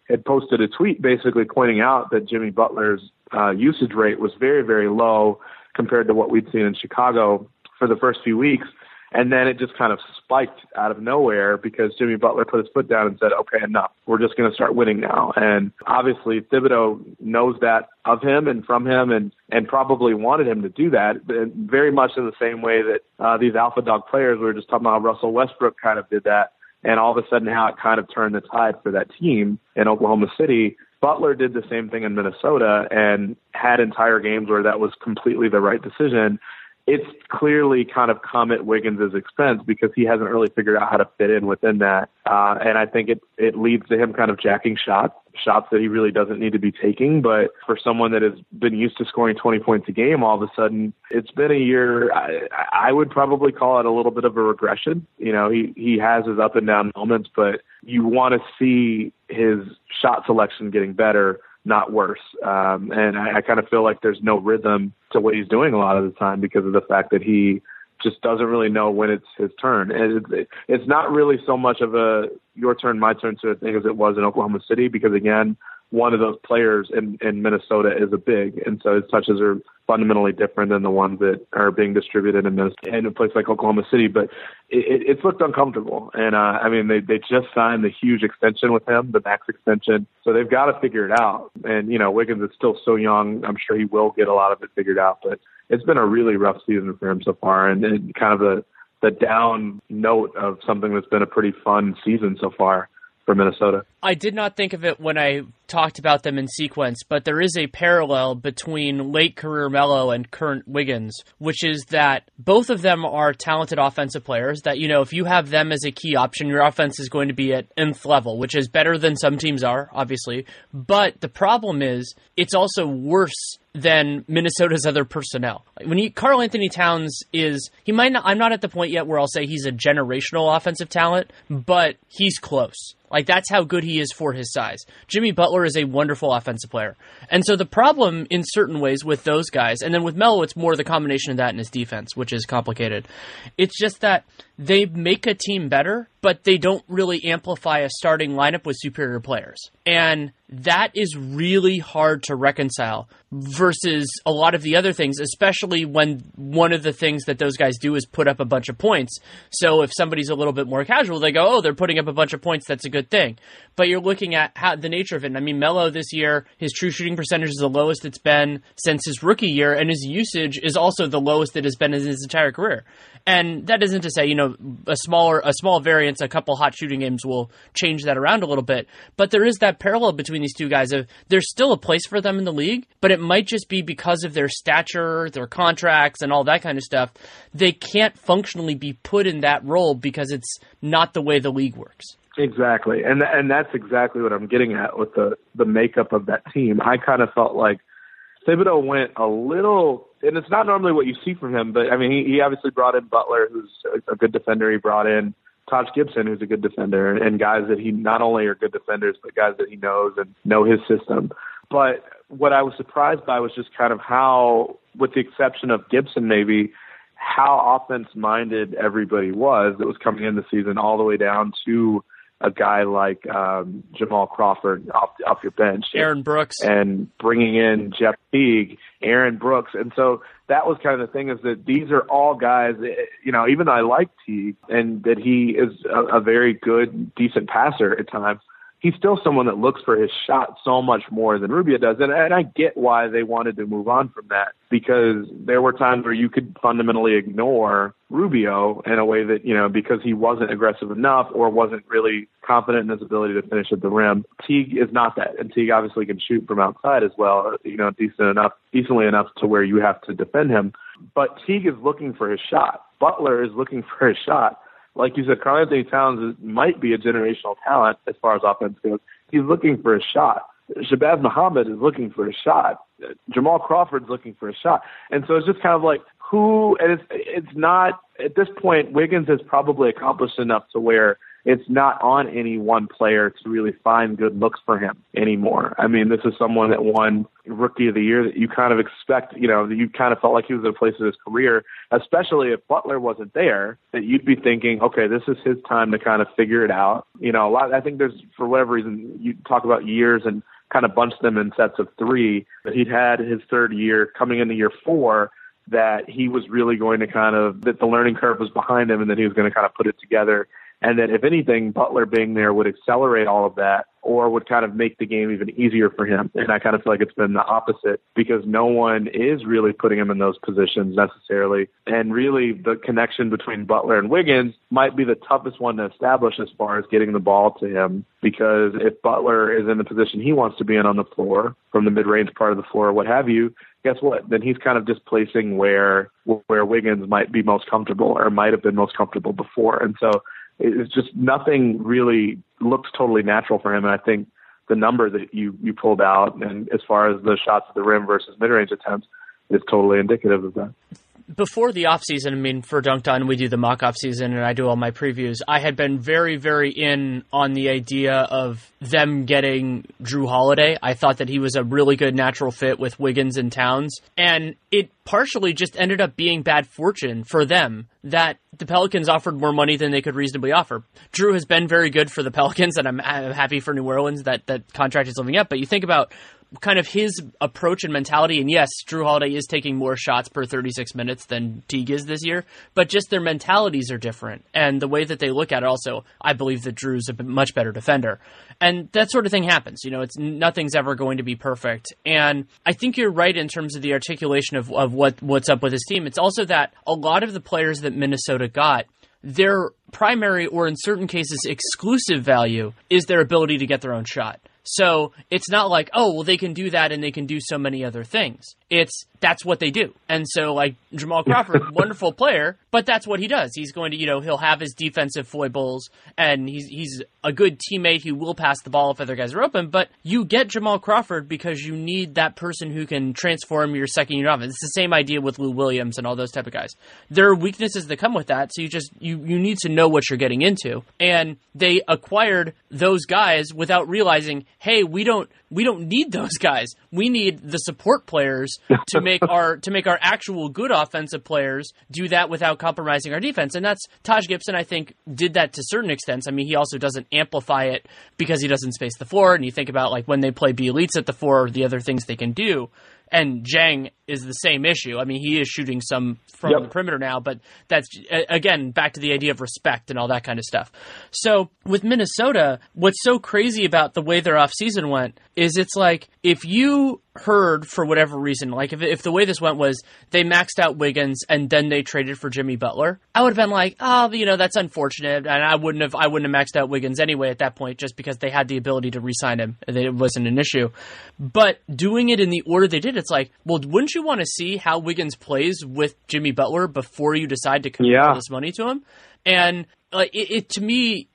Speaker 3: had posted a tweet basically pointing out that Jimmy Butler's uh, usage rate was very, very low compared to what we'd seen in Chicago for the first few weeks. And then it just kind of spiked out of nowhere because Jimmy Butler put his foot down and said, okay, enough. We're just going to start winning now. And obviously Thibodeau knows that of him and from him and, and probably wanted him to do that very much in the same way that uh, these alpha dog players, we were just talking about Russell Westbrook kind of did that. And all of a sudden how it kind of turned the tide for that team in Oklahoma City. Butler did the same thing in Minnesota and had entire games where that was completely the right decision it's clearly kind of come at Wiggins' expense because he hasn't really figured out how to fit in within that. Uh, and I think it, it leads to him kind of jacking shots, shots that he really doesn't need to be taking. But for someone that has been used to scoring 20 points a game, all of a sudden, it's been a year. I, I would probably call it a little bit of a regression. You know, he, he has his up and down moments, but you want to see his shot selection getting better not worse. Um, and I, I kind of feel like there's no rhythm to what he's doing a lot of the time because of the fact that he just doesn't really know when it's his turn. And it's, it's not really so much of a your turn, my turn sort of thing as it was in Oklahoma City because again, one of those players in, in Minnesota is a big, and so his touches are fundamentally different than the ones that are being distributed in, Minnesota, in a place like Oklahoma City. But it, it's looked uncomfortable, and uh, I mean they they just signed the huge extension with him, the max extension, so they've got to figure it out. And you know Wiggins is still so young; I'm sure he will get a lot of it figured out. But it's been a really rough season for him so far, and, and kind of the the down note of something that's been a pretty fun season so far for Minnesota.
Speaker 2: I did not think of it when I talked about them in sequence, but there is a parallel between late career Melo and current Wiggins, which is that both of them are talented offensive players. That, you know, if you have them as a key option, your offense is going to be at nth level, which is better than some teams are, obviously. But the problem is, it's also worse than Minnesota's other personnel. When he Karl-Anthony Towns is he might not I'm not at the point yet where I'll say he's a generational offensive talent, but he's close. Like that's how good he is for his size. Jimmy Butler is a wonderful offensive player. And so the problem in certain ways with those guys, and then with Melo it's more the combination of that and his defense, which is complicated. It's just that they make a team better, but they don't really amplify a starting lineup with superior players. And that is really hard to reconcile versus a lot of the other things, especially when one of the things that those guys do is put up a bunch of points. So if somebody's a little bit more casual, they go, oh, they're putting up a bunch of points. That's a good thing. But you're looking at how the nature of it. I mean, Melo this year, his true shooting percentage is the lowest it's been since his rookie year, and his usage is also the lowest it has been in his entire career. And that isn't to say, you know, a smaller, a small variance, a couple hot shooting games will change that around a little bit. But there is that parallel between these two guys of there's still a place for them in the league, but it might just be because of their stature, their contracts, and all that kind of stuff. They can't functionally be put in that role because it's not the way the league works.
Speaker 3: Exactly, and and that's exactly what I'm getting at with the the makeup of that team. I kind of felt like Thibodeau went a little, and it's not normally what you see from him, but I mean, he, he obviously brought in Butler, who's a, a good defender. He brought in Taj Gibson, who's a good defender, and guys that he not only are good defenders, but guys that he knows and know his system. But what I was surprised by was just kind of how, with the exception of Gibson, maybe how offense minded everybody was that was coming in the season, all the way down to a guy like um, Jamal Crawford off off your bench,
Speaker 2: Aaron Brooks,
Speaker 3: and bringing in Jeff Teague, Aaron Brooks, and so that was kind of the thing is that these are all guys. You know, even though I like Teague and that he is a, a very good, decent passer at times, he's still someone that looks for his shot so much more than Rubio does. And, and I get why they wanted to move on from that because there were times where you could fundamentally ignore Rubio in a way that, you know, because he wasn't aggressive enough or wasn't really confident in his ability to finish at the rim. Teague is not that. And Teague obviously can shoot from outside as well, you know, decent enough, decently enough to where you have to defend him. But Teague is looking for his shot. Butler is looking for his shot like you said, Karl-Anthony Towns might be a generational talent as far as offense goes. He's looking for a shot. Shabazz Muhammad is looking for a shot. Jamal Crawford's looking for a shot. And so it's just kind of like, who and it's it's not at this point Wiggins has probably accomplished enough to where it's not on any one player to really find good looks for him anymore. I mean, this is someone that won rookie of the year that you kind of expect, you know, that you kind of felt like he was at a place in his career, especially if Butler wasn't there, that you'd be thinking, okay, this is his time to kind of figure it out. You know, a lot, I think there's, for whatever reason, you talk about years and kind of bunch them in sets of three, that he'd had his third year coming into year four that he was really going to kind of that the learning curve was behind him and that he was going to kind of put it together and that if anything, Butler being there would accelerate all of that or would kind of make the game even easier for him. And I kind of feel like it's been the opposite because no one is really putting him in those positions necessarily. And really, the connection between Butler and Wiggins might be the toughest one to establish as far as getting the ball to him because if Butler is in the position he wants to be in on the floor, from the mid range part of the floor, what have you, guess what? Then he's kind of displacing where where Wiggins might be most comfortable or might have been most comfortable before. And so it's just nothing really looks totally natural for him. And I think the number that you you pulled out, and as far as the shots at the rim versus mid range attempts, is totally indicative of that
Speaker 2: before the off season, I mean, for Dunc'd On, we do the mock off season, and I do all my previews. I had been very, very in on the idea of them getting Jrue Holiday. I thought that he was a really good natural fit with Wiggins and Towns, and it partially just ended up being bad fortune for them that the Pelicans offered more money than they could reasonably offer. Jrue has been very good for the Pelicans, and I'm, I'm happy for New Orleans that that contract is living up. But you think about kind of his approach and mentality. And yes, Jrue Holiday is taking more shots per 36 minutes than Teague is this year, but just their mentalities are different. And the way that they look at it also, I believe that Jrue's a much better defender. And that sort of thing happens. You know, it's nothing's ever going to be perfect. And I think you're right in terms of the articulation of, of what, what's up with his team. It's also that a lot of the players that Minnesota got, their primary or in certain cases exclusive value is their ability to get their own shot. So it's not like, oh, well, they can do that and they can do so many other things. It's that's what they do. And so, like Jamal Crawford, wonderful player, but that's what he does. He's going to, you know, he'll have his defensive foibles, and he's he's a good teammate who will pass the ball if other guys are open. But you get Jamal Crawford because you need that person who can transform your second unit offense. It's the same idea with Lou Williams and all those type of guys. There are weaknesses that come with that, so you just you you need to know what you're getting into. And they acquired those guys without realizing, hey, we don't we don't need those guys. We need the support players to make our to make our actual good offensive players do that without compromising our defense. And that's Taj Gibson. I think did that to certain extents. I mean, he also doesn't amplify it because he doesn't space the floor. And you think about like when they play Bjelica at the four, the other things they can do. And Dieng is the same issue. I mean, he is shooting some from yep. the perimeter now, but that's again back to the idea of respect and all that kind of stuff. So with Minnesota, what's so crazy about the way their offseason went is it's like if you heard for whatever reason, like if, if the way this went was they maxed out Wiggins and then they traded for Jimmy Butler, I would have been like, oh, you know, that's unfortunate, and I wouldn't have I wouldn't have maxed out Wiggins anyway at that point just because they had the ability to re-sign him. It wasn't an issue, but doing it in the order they did, it's like, well, wouldn't you want to see how Wiggins plays with Jimmy Butler before you decide to commit yeah. all this money to him? And like it, it to me,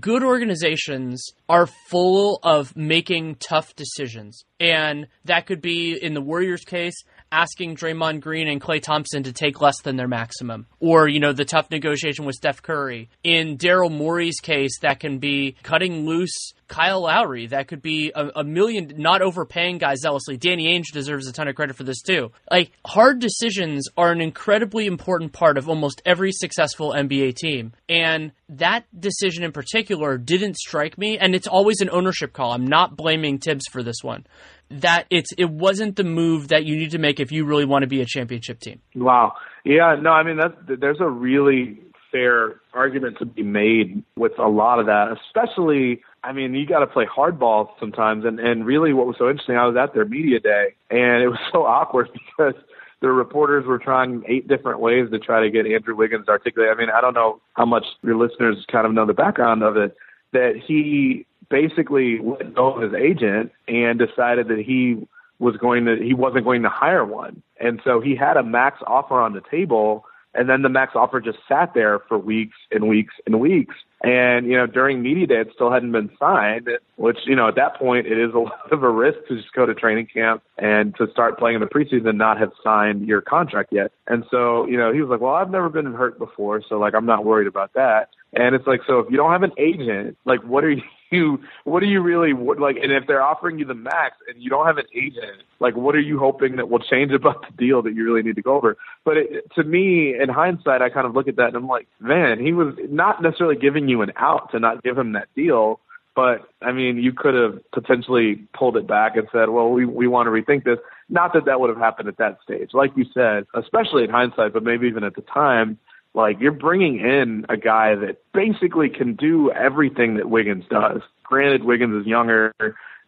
Speaker 2: good organizations are full of making tough decisions. And that could be, in the Warriors' case, asking Draymond Green and Klay Thompson to take less than their maximum. Or, you know, the tough negotiation with Steph Curry. In Daryl Morey's case, that can be cutting loose Kyle Lowry. That could be a, a, million, not overpaying guys zealously. Danny Ainge deserves a ton of credit for this too. Like, hard decisions are an incredibly important part of almost every successful NBA team. And that decision in particular didn't strike me. And it's always an ownership call. I'm not blaming Thibs for this one that it's it wasn't the move that you need to make if you really want to be a championship team.
Speaker 3: Wow. Yeah, no, I mean that there's a really fair argument to be made with a lot of that, especially I mean, you got to play hardball sometimes and and really what was so interesting, I was at their media day and it was so awkward because the reporters were trying eight different ways to try to get Andrew Wiggins to articulate. I mean, I don't know how much your listeners kind of know the background of it, that he basically let go of his agent and decided that he was going to he wasn't going to hire one. And so he had a max offer on the table And then the max offer just sat there for weeks and weeks and weeks. And, you know, during media day, it still hadn't been signed, which, you know, at that point, it is a lot of a risk to just go to training camp and to start playing in the preseason and not have signed your contract yet. And so, you know, he was like, well, I've never been hurt before, so, like, I'm not worried about that. And it's like, so if you don't have an agent, like, what are you, what are you really what, like and if they're offering you the max and you don't have an agent like what are you hoping that will change about the deal that you really need to go over? But it, to me in hindsight i kind of look at that and i'm like man he was not necessarily giving you an out to not give him that deal but i mean you could have potentially pulled it back and said well we we want to rethink this. Not that that would have happened at that stage. Like you said especially in hindsight but maybe even at the time like you're bringing in a guy that basically can do everything that Wiggins does. Granted, Wiggins is younger.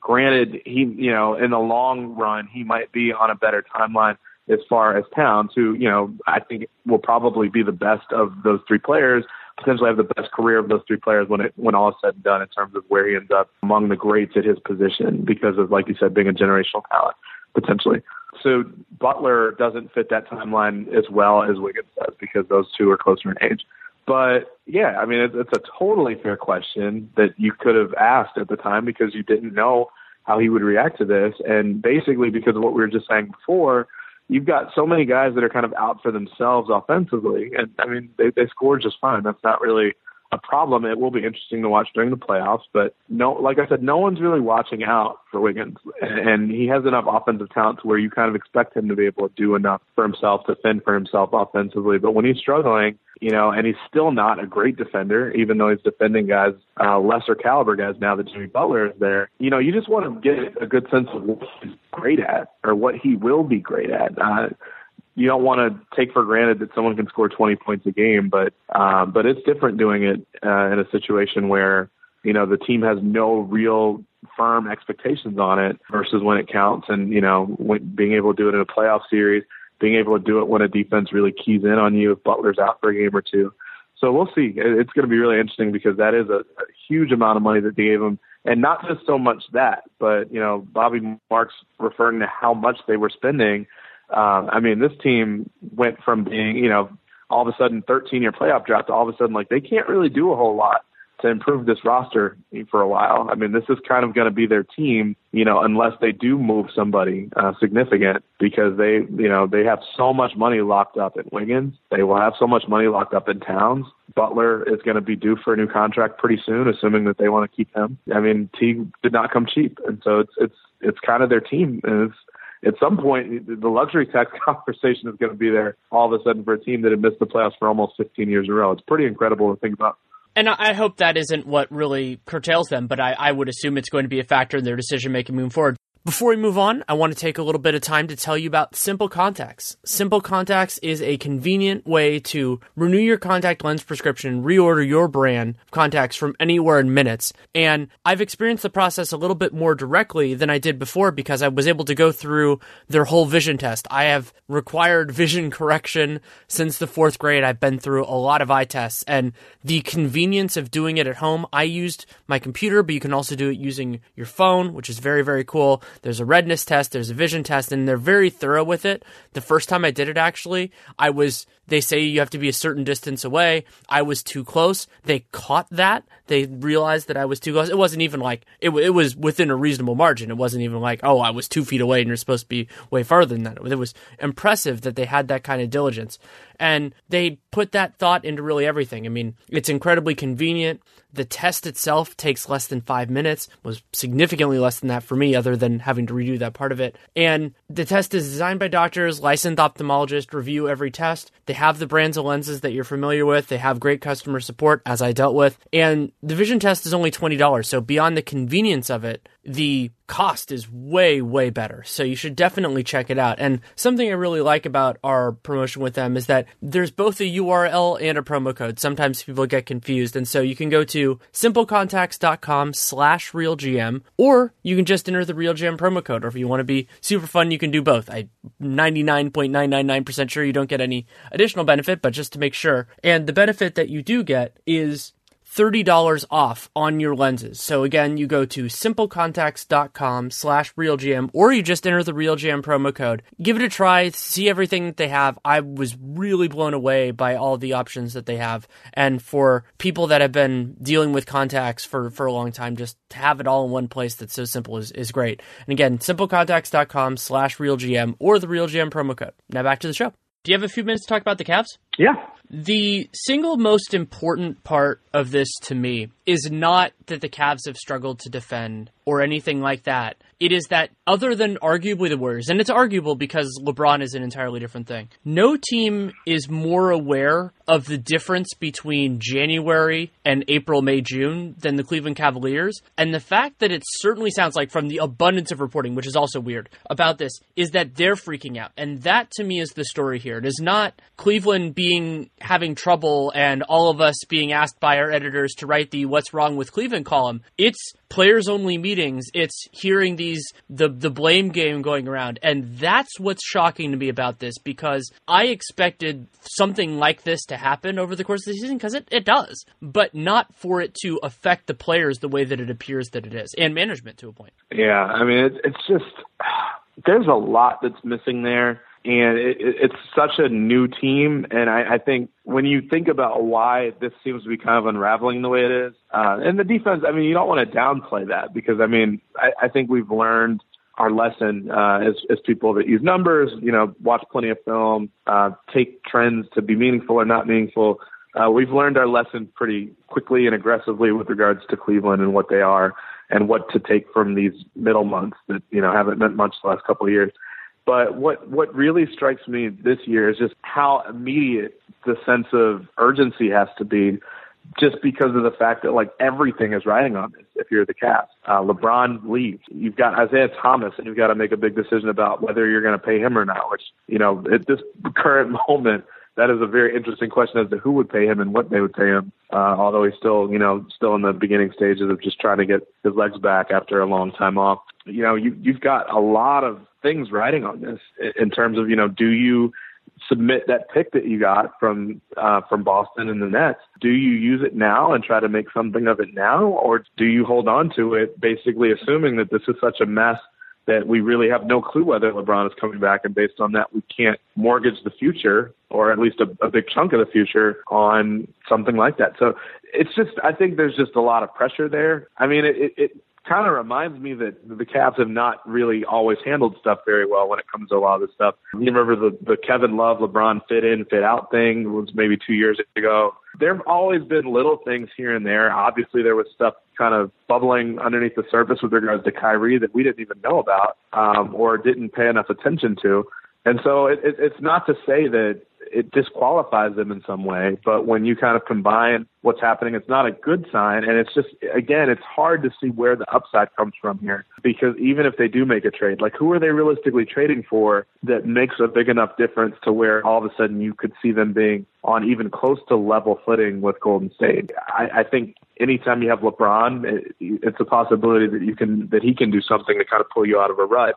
Speaker 3: Granted, he you know in the long run he might be on a better timeline as far as Towns, who you know I think will probably be the best of those three players. Potentially have the best career of those three players when it when all is said and done in terms of where he ends up among the greats at his position because of like you said being a generational talent potentially. So Butler doesn't fit that timeline as well as Wiggins does because those two are closer in age. But yeah, I mean, it's, it's a totally fair question that you could have asked at the time because you didn't know how he would react to this. And basically, because of what we were just saying before, you've got so many guys that are kind of out for themselves offensively. And I mean, they, they scored just fine. That's not really a problem. It will be interesting to watch during the playoffs, but no, like I said, no one's really watching out for Wiggins, and he has enough offensive talent to where you kind of expect him to be able to do enough for himself to fend for himself offensively. But when he's struggling, you know, and he's still not a great defender, even though he's defending guys, uh, lesser caliber guys now that Jimmy Butler is there. You know, you just want to get a good sense of what he's great at or what he will be great at. Uh, you don't want to take for granted that someone can score 20 points a game, but um, but it's different doing it uh, in a situation where you know the team has no real firm expectations on it versus when it counts, and you know when, being able to do it in a playoff series, being able to do it when a defense really keys in on you if Butler's out for a game or two. So we'll see. It's going to be really interesting because that is a, a huge amount of money that they gave him, and not just so much that, but you know Bobby Marks referring to how much they were spending um, I mean, this team went from being, you know, all of a sudden 13 year playoff draft to all of a sudden like they can't really do a whole lot to improve this roster for a while. I mean, this is kind of going to be their team, you know, unless they do move somebody uh, significant because they, you know, they have so much money locked up in Wiggins. They will have so much money locked up in Towns. Butler is going to be due for a new contract pretty soon, assuming that they want to keep him. I mean, Teague did not come cheap, and so it's it's it's kind of their team, and it's at some point, the luxury tax conversation is going to be there all of a sudden for a team that had missed the playoffs for almost 15 years in a row. It's pretty incredible to think about.
Speaker 2: And I hope that isn't what really curtails them, but I, I would assume it's going to be a factor in their decision making moving forward. Before we move on, I want to take a little bit of time to tell you about Simple Contacts. Simple Contacts is a convenient way to renew your contact lens prescription, reorder your brand of contacts from anywhere in minutes. And I've experienced the process a little bit more directly than I did before because I was able to go through their whole vision test. I have required vision correction since the fourth grade. I've been through a lot of eye tests and the convenience of doing it at home. I used my computer, but you can also do it using your phone, which is very, very cool. There's a redness test, there's a vision test, and they're very thorough with it. The first time I did it, actually, I was, they say you have to be a certain distance away. I was too close. They caught that. They realized that I was too close. It wasn't even like, it, it was within a reasonable margin. It wasn't even like, oh, I was two feet away and you're supposed to be way farther than that. It was impressive that they had that kind of diligence. And they put that thought into really everything. I mean, it's incredibly convenient. The test itself takes less than five minutes, was significantly less than that for me, other than having to redo that part of it. And the test is designed by doctors, licensed ophthalmologists, review every test. Have the brands of lenses that you're familiar with. They have great customer support, as I dealt with. And the vision test is only $20. So beyond the convenience of it, the cost is way, way better. So you should definitely check it out. And something I really like about our promotion with them is that there's both a URL and a promo code. Sometimes people get confused. And so you can go to simplecontacts.com slash realgm, or you can just enter the realgm promo code. Or if you want to be super fun, you can do both. I'm 99.999% sure you don't get any additional benefit, but just to make sure. And the benefit that you do get is $30 off on your lenses. So again, you go to simplecontacts.com slash realgm or you just enter the realgm promo code. Give it a try, see everything that they have. I was really blown away by all the options that they have. And for people that have been dealing with contacts for, for a long time, just to have it all in one place that's so simple is, is great. And again, simplecontacts.com slash realgm or the realgm promo code. Now back to the show. Do you have a few minutes to talk about the Cavs?
Speaker 3: Yeah.
Speaker 2: The single most important part of this to me is not that the Cavs have struggled to defend or anything like that. It is that other than arguably the Warriors, and it's arguable because LeBron is an entirely different thing, no team is more aware of the difference between January and April, May, June than the Cleveland Cavaliers. And the fact that it certainly sounds like, from the abundance of reporting, which is also weird about this, is that they're freaking out. And that to me is the story here. It is not Cleveland being having trouble and all of us being asked by our editors to write the what's wrong with Cleveland column. It's players only meetings. It's hearing these the the blame game going around. And that's what's shocking to me about this because I expected something like this to happen over the course of the season because it, it does, but not for it to affect the players the way that it appears that it is and management to a point.
Speaker 3: Yeah, I mean it, it's just there's a lot that's missing there and it, it's such a new team. And I, I think when you think about why this seems to be kind of unraveling the way it is, uh, and the defense, I mean, you don't want to downplay that because I mean, I, I think we've learned our lesson uh, as as people that use numbers, you know, watch plenty of film, uh, take trends to be meaningful or not meaningful. Uh, we've learned our lesson pretty quickly and aggressively with regards to Cleveland and what they are and what to take from these middle months that you know haven't meant much the last couple of years. But what what really strikes me this year is just how immediate the sense of urgency has to be, just because of the fact that like everything is riding on this. If you're the Cavs, uh, LeBron leaves, you've got Isaiah Thomas, and you've got to make a big decision about whether you're going to pay him or not. Which you know at this current moment, that is a very interesting question as to who would pay him and what they would pay him. Uh, although he's still, you know, still in the beginning stages of just trying to get his legs back after a long time off. You know, you, you've got a lot of things riding on this in terms of, you know, do you submit that pick that you got from uh, from Boston and the Nets? Do you use it now and try to make something of it now, or do you hold on to it, basically assuming that this is such a mess that we really have no clue whether LeBron is coming back, and based on that, we can't mortgage the future or at least a, a big chunk of the future on something like that. So it's just, I think there's just a lot of pressure there. I mean, it, it, kind of reminds me that the Cavs have not really always handled stuff very well when it comes to a lot of this stuff. You remember the the Kevin Love, LeBron fit in, fit out thing was maybe two years ago. There have always been little things here and there. Obviously, there was stuff kind of bubbling underneath the surface with regards to Kyrie that we didn't even know about um, or didn't pay enough attention to. And so it, it, it's not to say that it disqualifies them in some way. But when you kind of combine what's happening, it's not a good sign. And it's just, again, it's hard to see where the upside comes from here because even if they do make a trade, like who are they realistically trading for that makes a big enough difference to where all of a sudden you could see them being on even close to level footing with Golden State? I, I think anytime you have LeBron, it, it's a possibility that you can, that he can do something to kind of pull you out of a rut.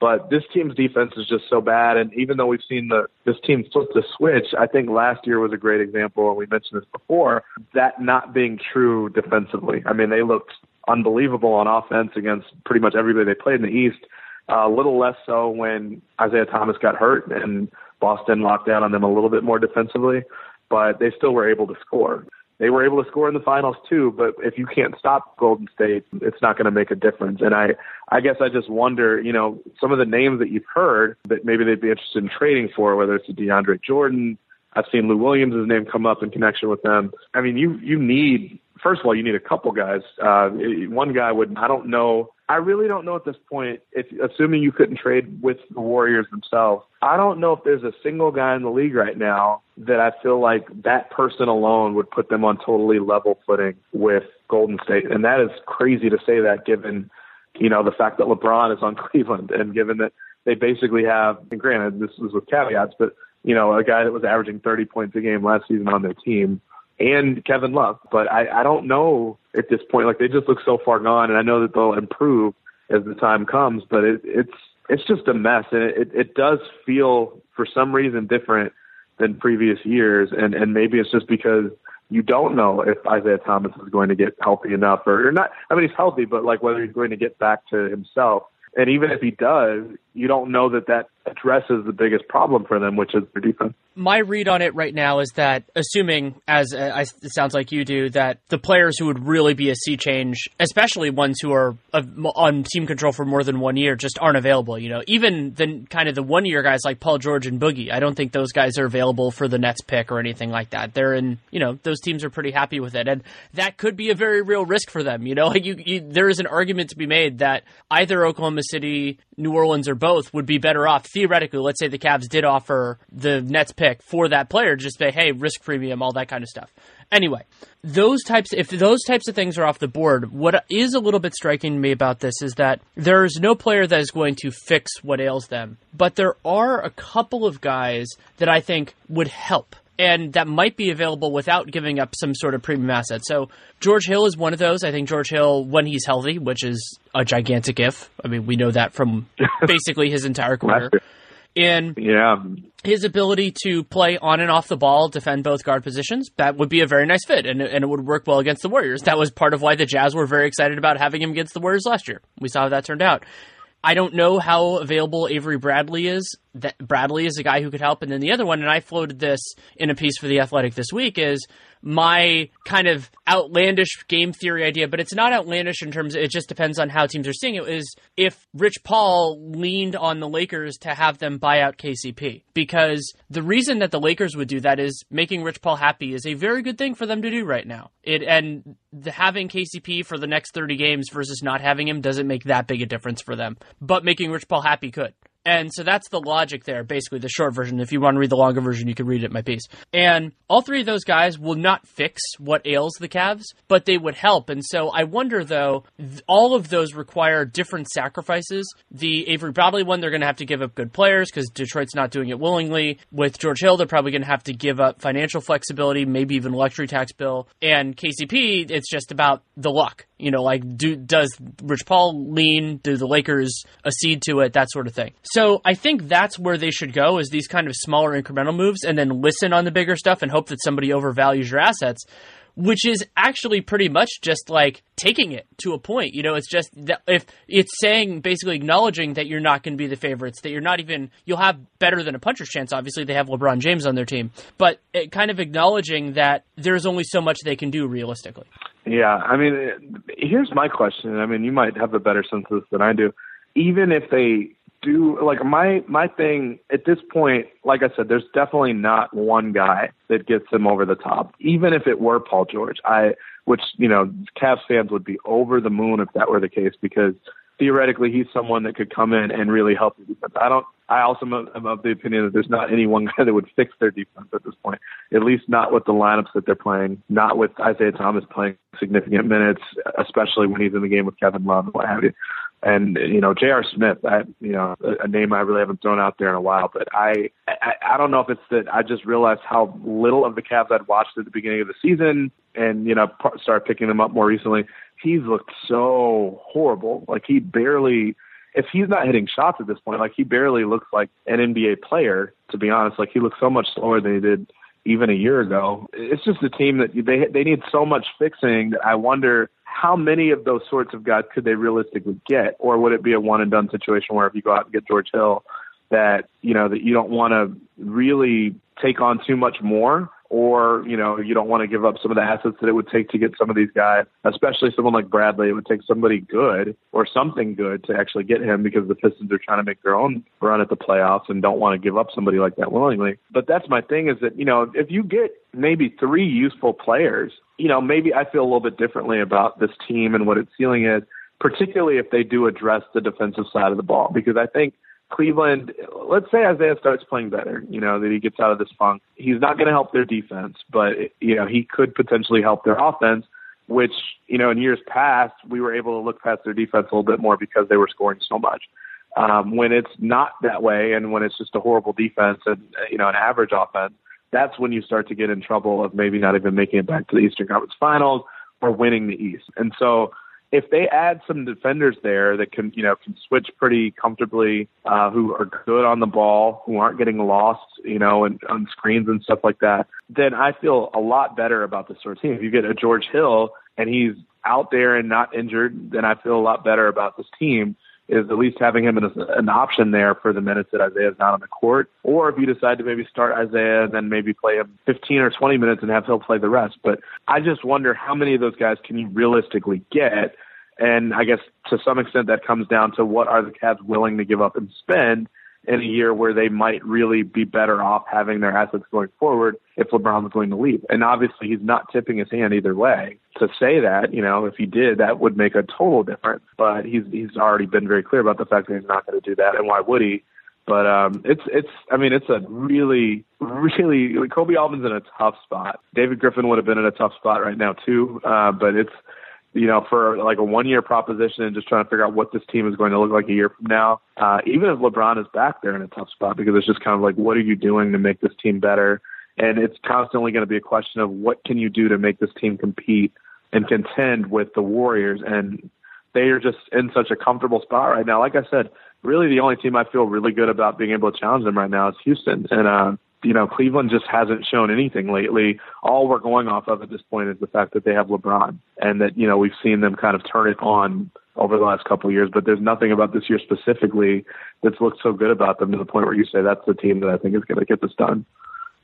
Speaker 3: But this team's defense is just so bad, and even though we've seen the this team flip the switch, I think last year was a great example, and we mentioned this before, that not being true defensively. I mean, they looked unbelievable on offense against pretty much everybody they played in the East. Uh, a little less so when Isaiah Thomas got hurt and Boston locked down on them a little bit more defensively, but they still were able to score they were able to score in the finals too. But if you can't stop Golden State, it's not going to make a difference. And I, I guess I just wonder, you know, some of the names that you've heard that maybe they'd be interested in trading for, whether it's a DeAndre Jordan. I've seen Lou Williams' name come up in connection with them. I mean, you you need first of all, you need a couple guys. Uh, one guy would I don't know I really don't know at this point, if assuming you couldn't trade with the Warriors themselves, I don't know if there's a single guy in the league right now that I feel like that person alone would put them on totally level footing with Golden State. And that is crazy to say that given, you know, the fact that LeBron is on Cleveland and given that they basically have, and granted, this is with caveats, but, you know, a guy that was averaging 30 points a game last season on their team and Kevin Love. But I, I don't know at this point. Like they just look so far gone, and I know that they'll improve as the time comes. But it, it's it's just a mess, and it, it does feel for some reason different than previous years, and and maybe it's just because you don't know if Isaiah Thomas is going to get healthy enough or, or not. I mean, he's healthy, but like whether he's going to get back to himself. And even if he does, you don't know that that addresses the biggest problem for them, which is their defense
Speaker 2: my read on it right now is that, assuming, as uh, it sounds like you do, that the players who would really be a sea change, especially ones who are on team control for more than one year, just aren't available. You know, even the kind of the one year guys like Paul George and Boogie, I don't think those guys are available for the Nets pick or anything like that. They're in, you know, those teams are pretty happy with it, and that could be a very real risk for them. You know, like you, you there is an argument to be made that either Oklahoma City, New Orleans, or both would be better off theoretically. Let's say the Cavs did offer the Nets pick for that player. Just say, hey, risk premium, all that kind of stuff. Anyway, those types, if those types of things are off the board, what is a little bit striking to me about this is that there's no player that is going to fix what ails them, but there are a couple of guys that I think would help and that might be available without giving up some sort of premium asset. So George Hill is one of those. I think George Hill, when he's healthy, which is a gigantic if. I mean, we know that from basically his entire career in
Speaker 3: yeah.
Speaker 2: his ability to play on and off the ball, defend both guard positions, that would be a very nice fit, and, and it would work well against the Warriors. That was part of why the Jazz were very excited about having him against the Warriors last year. We saw how that turned out. I don't know how available Avery Bradley is. That Bradley is a guy who could help, and then the other one, and I floated this in a piece for the Athletic this week, is my kind of outlandish game theory idea, but it's not outlandish in terms of, it just depends on how teams are seeing it, is if Rich Paul leaned on the Lakers to have them buy out KCP. Because the reason that the Lakers would do that is making Rich Paul happy is a very good thing for them to do right now. It and the, having KCP for the next 30 games versus not having him doesn't make that big a difference for them. But making Rich Paul happy could. And so that's the logic there, basically the short version. If you want to read the longer version, you can read it in my piece. And all three of those guys will not fix what ails the Cavs, but they would help. And so I wonder, though, th- all of those require different sacrifices. The Avery Bradley one, they're going to have to give up good players because Detroit's not doing it willingly. With George Hill, they're probably going to have to give up financial flexibility, maybe even luxury tax bill. And KCP, it's just about the luck. You know, like do does Rich Paul lean? Do the Lakers accede to it? That sort of thing. So I think that's where they should go is these kind of smaller incremental moves, and then listen on the bigger stuff and hope that somebody overvalues your assets. Which is actually pretty much just like taking it to a point. You know, it's just that if it's saying basically acknowledging that you're not going to be the favorites, that you're not even you'll have better than a puncher's chance. Obviously, they have LeBron James on their team, but it kind of acknowledging that there's only so much they can do realistically.
Speaker 3: Yeah, I mean, here's my question. I mean, you might have a better sense of this than I do. Even if they do, like my my thing at this point, like I said, there's definitely not one guy that gets them over the top. Even if it were Paul George, I, which you know, Cavs fans would be over the moon if that were the case because theoretically he's someone that could come in and really help the defense. I don't. I also am of the opinion that there's not any one guy that would fix their defense at this point. At least not with the lineups that they're playing. Not with Isaiah Thomas playing significant minutes, especially when he's in the game with Kevin Love and what have you. And you know, J.R. Smith, I, you know, a, name I really haven't thrown out there in a while. But I, I, I don't know if it's that I just realized how little of the Cavs I'd watched at the beginning of the season, and you know, started picking them up more recently he's looked so horrible. Like he barely, if he's not hitting shots at this point, like he barely looks like an NBA player. To be honest, like he looks so much slower than he did even a year ago. It's just a team that they they need so much fixing that I wonder how many of those sorts of guys could they realistically get, or would it be a one and done situation where if you go out and get George Hill, that you know that you don't want to really take on too much more or you know you don't want to give up some of the assets that it would take to get some of these guys, especially someone like Bradley. It would take somebody good or something good to actually get him because the Pistons are trying to make their own run at the playoffs and don't want to give up somebody like that willingly. But that's my thing is that you know if you get maybe three useful players, you know maybe I feel a little bit differently about this team and what its ceiling is, particularly if they do address the defensive side of the ball because I think Cleveland, let's say Isaiah starts playing better, you know, that he gets out of this funk. He's not going to help their defense, but, you know, he could potentially help their offense, which, you know, in years past, we were able to look past their defense a little bit more because they were scoring so much. Um, when it's not that way and when it's just a horrible defense and, you know, an average offense, that's when you start to get in trouble of maybe not even making it back to the Eastern Conference Finals or winning the East. And so, if they add some defenders there that can, you know, can switch pretty comfortably, uh, who are good on the ball, who aren't getting lost, you know, and on screens and stuff like that, then I feel a lot better about this sort of team. If you get a George Hill and he's out there and not injured, then I feel a lot better about this team is at least having him as an option there for the minutes that Isaiah's not on the court. Or if you decide to maybe start Isaiah and then maybe play him 15 or 20 minutes and have Hill play the rest. But I just wonder how many of those guys can you realistically get? And I guess to some extent that comes down to what are the Cavs willing to give up and spend in a year where they might really be better off having their assets going forward if LeBron's going to leave. And obviously, he's not tipping his hand either way. To say that, you know, if he did, that would make a total difference. But he's he's already been very clear about the fact that he's not going to do that. And why would he? But um, it's it's I mean it's a really really Koby Altman's in a tough spot. David Griffin would have been in a tough spot right now too. Uh, but it's you know, for like a one year proposition and just trying to figure out what this team is going to look like a year from now. Uh, even if LeBron is back there in a tough spot because it's just kind of like, what are you doing to make this team better? And it's constantly going to be a question of what can you do to make this team compete and contend with the Warriors. And they are just in such a comfortable spot right now. Like I said, really the only team I feel really good about being able to challenge them right now is Houston. And, uh, you know, Cleveland just hasn't shown anything lately. All we're going off of at this point is the fact that they have LeBron and that, you know, we've seen them kind of turn it on over the last couple of years, but there's nothing about this year specifically that's looked so good about them to the point where you say that's the team that I think is going to get this done.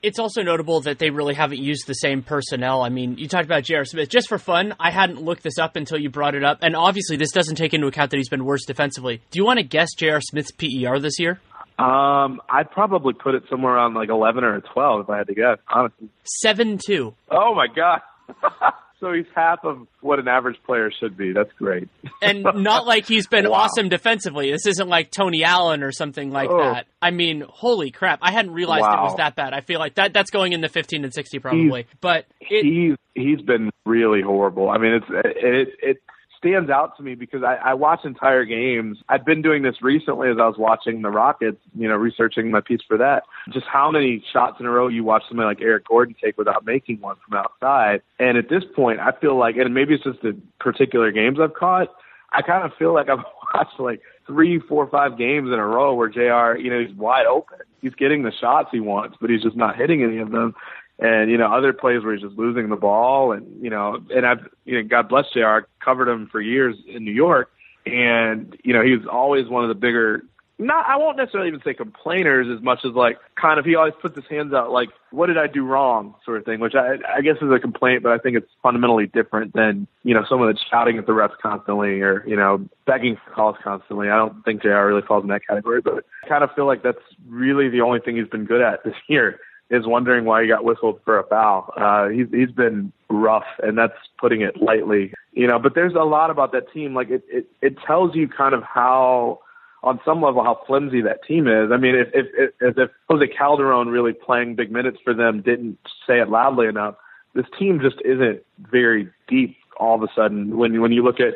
Speaker 2: It's also notable that they really haven't used the same personnel. I mean, you talked about J.R. Smith. Just for fun, I hadn't looked this up until you brought it up. And obviously, this doesn't take into account that he's been worse defensively. Do you want to guess J.R. Smith's PER this year?
Speaker 3: Um, I'd probably put it somewhere around like eleven or twelve if I had to guess. Honestly,
Speaker 2: seven two.
Speaker 3: Oh my god. so he's half of what an average player should be. That's great.
Speaker 2: and not like he's been wow. awesome defensively. This isn't like Tony Allen or something like oh. that. I mean, holy crap! I hadn't realized wow. it was that bad. I feel like that that's going in the fifteen and sixty probably.
Speaker 3: He's,
Speaker 2: but
Speaker 3: it, he's he's been really horrible. I mean, it's it it stands out to me because I, I watch entire games. I've been doing this recently as I was watching the Rockets, you know, researching my piece for that. Just how many shots in a row you watch somebody like Eric Gordon take without making one from outside. And at this point, I feel like, and maybe it's just the particular games I've caught, I kind of feel like I've watched like three, four, five games in a row where JR, you know, he's wide open. He's getting the shots he wants, but he's just not hitting any of them and you know other plays where he's just losing the ball and you know and I've you know God bless JR covered him for years in New York and you know he was always one of the bigger not I won't necessarily even say complainers as much as like kind of he always puts his hands out like what did I do wrong sort of thing which I I guess is a complaint but I think it's fundamentally different than you know someone that's shouting at the refs constantly or you know begging for calls constantly I don't think JR really falls in that category but I kind of feel like that's really the only thing he's been good at this year is wondering why he got whistled for a foul. Uh, he's he's been rough, and that's putting it lightly. You know, but there's a lot about that team. Like it it, it tells you kind of how. On some level, how flimsy that team is. I mean, if if if, if Jose Calderon really playing big minutes for them didn't say it loudly enough, this team just isn't very deep all of a sudden. When when you look at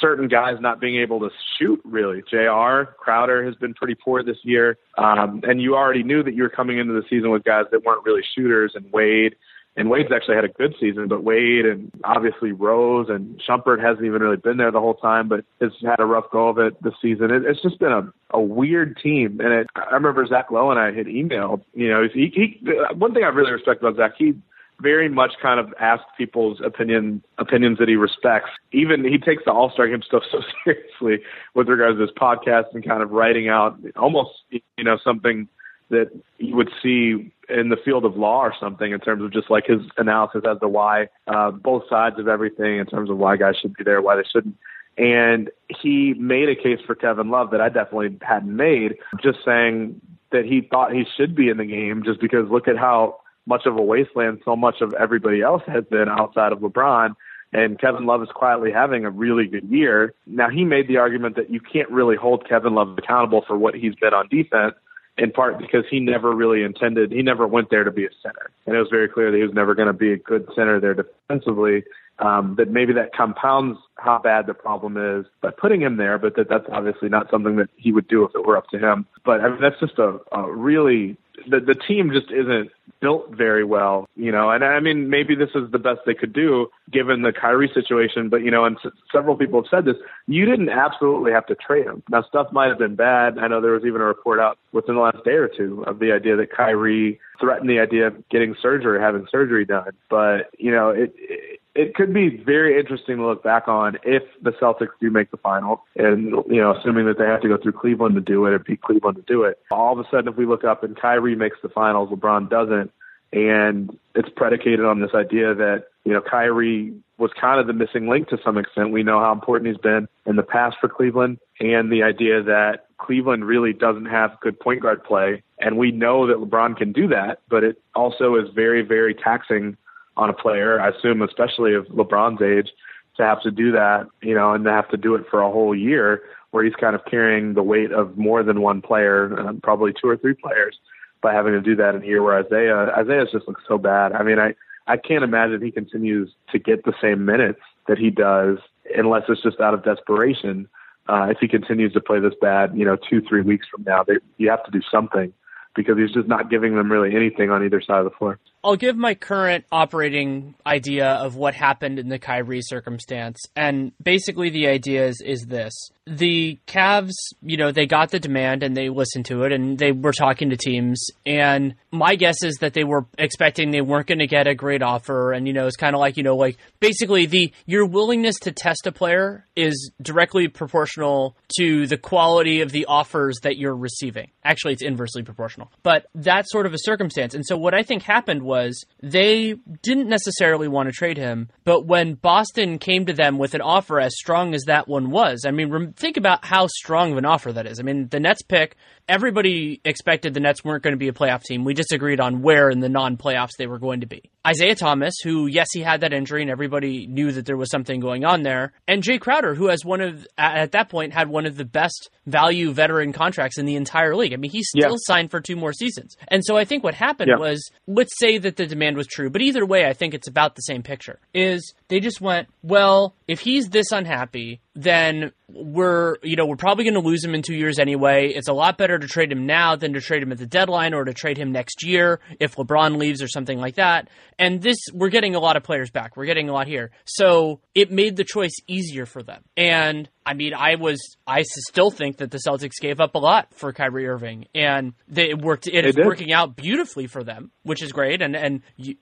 Speaker 3: certain guys not being able to shoot really. JR Crowder has been pretty poor this year. Um, and you already knew that you were coming into the season with guys that weren't really shooters and Wade and Wade's actually had a good season, but Wade and obviously Rose and Shumpert hasn't even really been there the whole time, but has had a rough go of it this season. It, it's just been a, a weird team. And it, I remember Zach Lowe and I had emailed, you know, he, he, one thing I really respect about Zach, he very much kind of asks people's opinion opinions that he respects. Even he takes the All Star Game stuff so seriously with regards to his podcast and kind of writing out almost you know something that you would see in the field of law or something in terms of just like his analysis as to why uh, both sides of everything in terms of why guys should be there, why they shouldn't. And he made a case for Kevin Love that I definitely hadn't made, just saying that he thought he should be in the game just because look at how much of a wasteland so much of everybody else has been outside of LeBron. And Kevin Love is quietly having a really good year. Now, he made the argument that you can't really hold Kevin Love accountable for what he's been on defense, in part because he never really intended, he never went there to be a center. And it was very clear that he was never going to be a good center there defensively. Um, that maybe that compounds how bad the problem is by putting him there, but that that's obviously not something that he would do if it were up to him. But I mean, that's just a, a really the the team just isn't built very well, you know. And I mean, maybe this is the best they could do given the Kyrie situation. But you know, and s- several people have said this. You didn't absolutely have to trade him. Now, stuff might have been bad. I know there was even a report out within the last day or two of the idea that Kyrie threatened the idea of getting surgery, having surgery done. But you know, it, it it could be very interesting to look back on if the Celtics do make the final, and you know, assuming that they have to go through Cleveland to do it or beat Cleveland to do it. All of a sudden, if we look up and Kyrie makes the finals, LeBron doesn't, and it's predicated on this idea that you know Kyrie was kind of the missing link to some extent. We know how important he's been in the past for Cleveland, and the idea that Cleveland really doesn't have good point guard play, and we know that LeBron can do that, but it also is very, very taxing on a player. I assume, especially of LeBron's age, to have to do that, you know, and to have to do it for a whole year, where he's kind of carrying the weight of more than one player, uh, probably two or three players, by having to do that in a year where Isaiah Isaiah just looks so bad. I mean, I I can't imagine he continues to get the same minutes that he does unless it's just out of desperation. Uh, if he continues to play this bad, you know, two three weeks from now, they, you have to do something because he's just not giving them really anything on either side of the floor.
Speaker 2: I'll give my current operating idea of what happened in the Kyrie circumstance. And basically the idea is, is this. The Cavs, you know, they got the demand and they listened to it and they were talking to teams. And my guess is that they were expecting they weren't going to get a great offer. And, you know, it's kind of like, you know, like basically the, your willingness to test a player is directly proportional to the quality of the offers that you're receiving. Actually, it's inversely proportional, but that's sort of a circumstance. And so what I think happened was they didn't necessarily want to trade him, but when Boston came to them with an offer as strong as that one was, I mean, think about how strong of an offer that is. I mean, the Nets pick, everybody expected the Nets weren't going to be a playoff team. We disagreed on where in the non playoffs they were going to be. Isaiah Thomas, who, yes, he had that injury and everybody knew that there was something going on there, and Jae Crowder, who has one of, at that point, had one of the best value veteran contracts in the entire league. I mean, he still
Speaker 3: Yeah.
Speaker 2: signed for two more seasons. And so I think what happened
Speaker 3: Yeah.
Speaker 2: was, let's say that the demand was true, but either way, I think it's about the same picture. Is they just went, well, if he's this unhappy, then we're, you know, we're probably going to lose him in two years anyway. It's a lot better to trade him now than to trade him at the deadline or to trade him next year if LeBron leaves or something like that. And this, we're getting a lot of players back. We're getting a lot here. So it made the choice easier for them. And I mean, I was, I still think that the Celtics gave up a lot for Kyrie Irving, and they it worked. It is
Speaker 3: did.
Speaker 2: working out beautifully for them, which is great. And and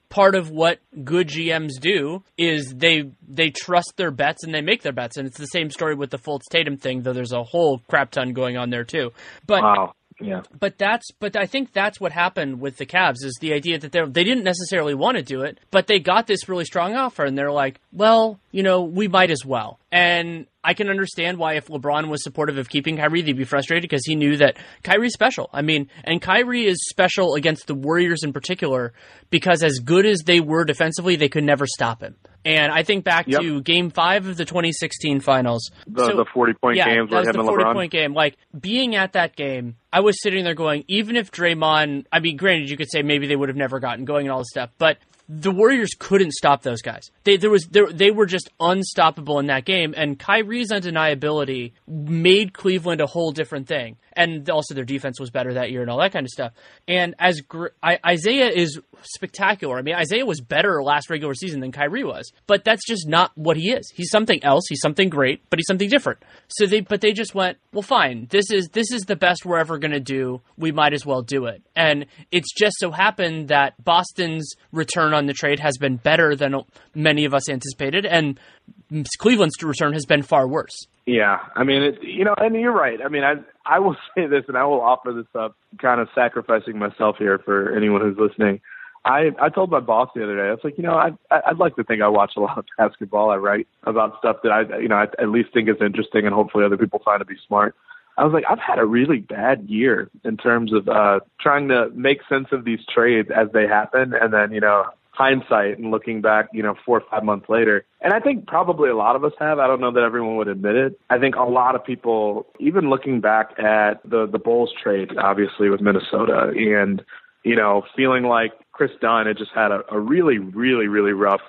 Speaker 2: part of what good GMs do is they they trust their bets and they make their bets. And it's the same story with the Fultz Tatum thing, though. There's a whole crap ton going on there too. But
Speaker 3: Wow. Yeah.
Speaker 2: but that's but I think that's what happened with the Cavs is the idea that they they didn't necessarily want to do it, but they got this really strong offer and they're like, well, you know, we might as well. And I can understand why if LeBron was supportive of keeping Kyrie, they'd be frustrated because he knew that Kyrie's special. I mean, and Kyrie is special against the Warriors in particular because as good as they were defensively, they could never stop him. And I think back
Speaker 3: Yep.
Speaker 2: to Game Five of the 2016 Finals.
Speaker 3: The,
Speaker 2: So-
Speaker 3: the 40 point
Speaker 2: yeah,
Speaker 3: games
Speaker 2: that was the 40
Speaker 3: LeBron.
Speaker 2: point game. Like being at that game, I was sitting there going, even if Draymond, I mean, granted, you could say maybe they would have never gotten going and all this stuff, but the Warriors couldn't stop those guys. They there was there, they were just unstoppable in that game, and Kyrie's undeniability made Cleveland a whole different thing. And also their defense was better that year and all that kind of stuff. And as gr- I, Isaiah is spectacular. I mean, Isaiah was better last regular season than Kyrie was, but that's just not what he is. He's something else. He's something great, but he's something different. So they, but they just went, well, fine. This is this is the best we're ever going to do. We might as well do it. And it's just so happened that Boston's return on the trade has been better than many of us anticipated, and Cleveland's return has been far worse.
Speaker 3: Yeah, I mean, it, you know, and you're right. I mean, I I will say this, and I will offer this up, kind of sacrificing myself here for anyone who's listening. I I told my boss the other day, I was like, you know, I I'd like to think I watch a lot of basketball. I write about stuff that I you know I at least think is interesting, and hopefully other people find to be smart. I was like, I've had a really bad year in terms of uh trying to make sense of these trades as they happen, and then you know hindsight and looking back, you know, four or five months later. And I think probably a lot of us have. I don't know that everyone would admit it. I think a lot of people, even looking back at the the Bulls trade, obviously with Minnesota, and you know, feeling like Kris Dunn had just had a, a really, really, really rough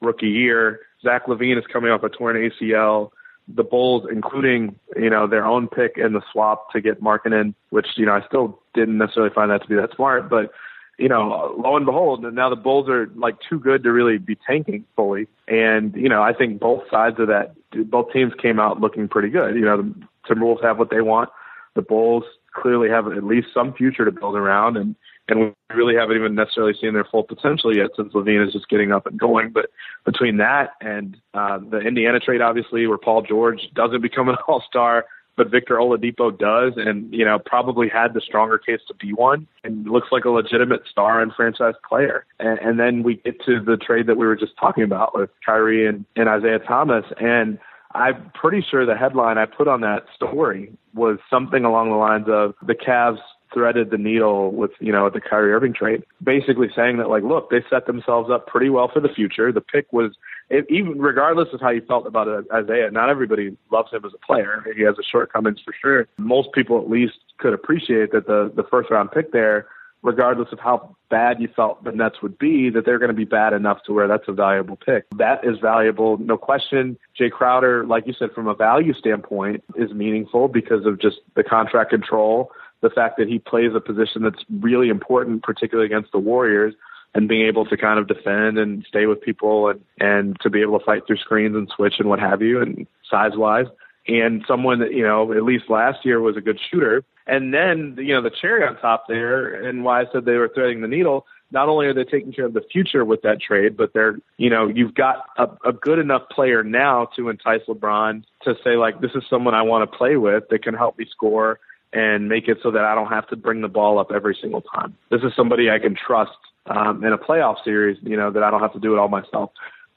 Speaker 3: rookie year. Zach LaVine is coming off a torn ACL. the Bulls, including you know their own pick in the swap to get Markkanen, which you know I still didn't necessarily find that to be that smart, but you know, lo and behold, now the Bulls are like too good to really be tanking fully. And, you know, I think both sides of that, both teams came out looking pretty good. You know, the Timberwolves have what they want. The Bulls clearly have at least some future to build around. And, and we really haven't even necessarily seen their full potential yet since LaVine is just getting up and going. But between that and uh, the Indiana trade, obviously, where Paul George doesn't become an all star, but Victor Oladipo does, and you know probably had the stronger case to be one, and looks like a legitimate star and franchise player. And, and then we get to the trade that we were just talking about with Kyrie and, and Isaiah Thomas, and I'm pretty sure the headline I put on that story was something along the lines of the Cavs threaded the needle with, you know, the Kyrie Irving trade, basically saying that, like, look, they set themselves up pretty well for the future. The pick was, it, even regardless of how you felt about Isaiah, not everybody loves him as a player. He has a shortcomings for sure. Most people, at least, could appreciate that the the first round pick there, regardless of how bad you felt the Nets would be, that they're going to be bad enough to where that's a valuable pick. That is valuable, no question. Jae Crowder, like you said, from a value standpoint, is meaningful because of just the contract control the fact that he plays a position that's really important, particularly against the Warriors, and being able to kind of defend and stay with people and, and to be able to fight through screens and switch and what have you, and size wise. And someone that, you know, at least last year was a good shooter. And then, you know, the cherry on top there, and why I said they were threading the needle, not only are they taking care of the future with that trade, but they're, you know, you've got a, a good enough player now to entice LeBron to say, like, this is someone I want to play with that can help me score and make it so that I don't have to bring the ball up every single time. This is somebody I can trust um, in a playoff series, you know, that I don't have to do it all myself.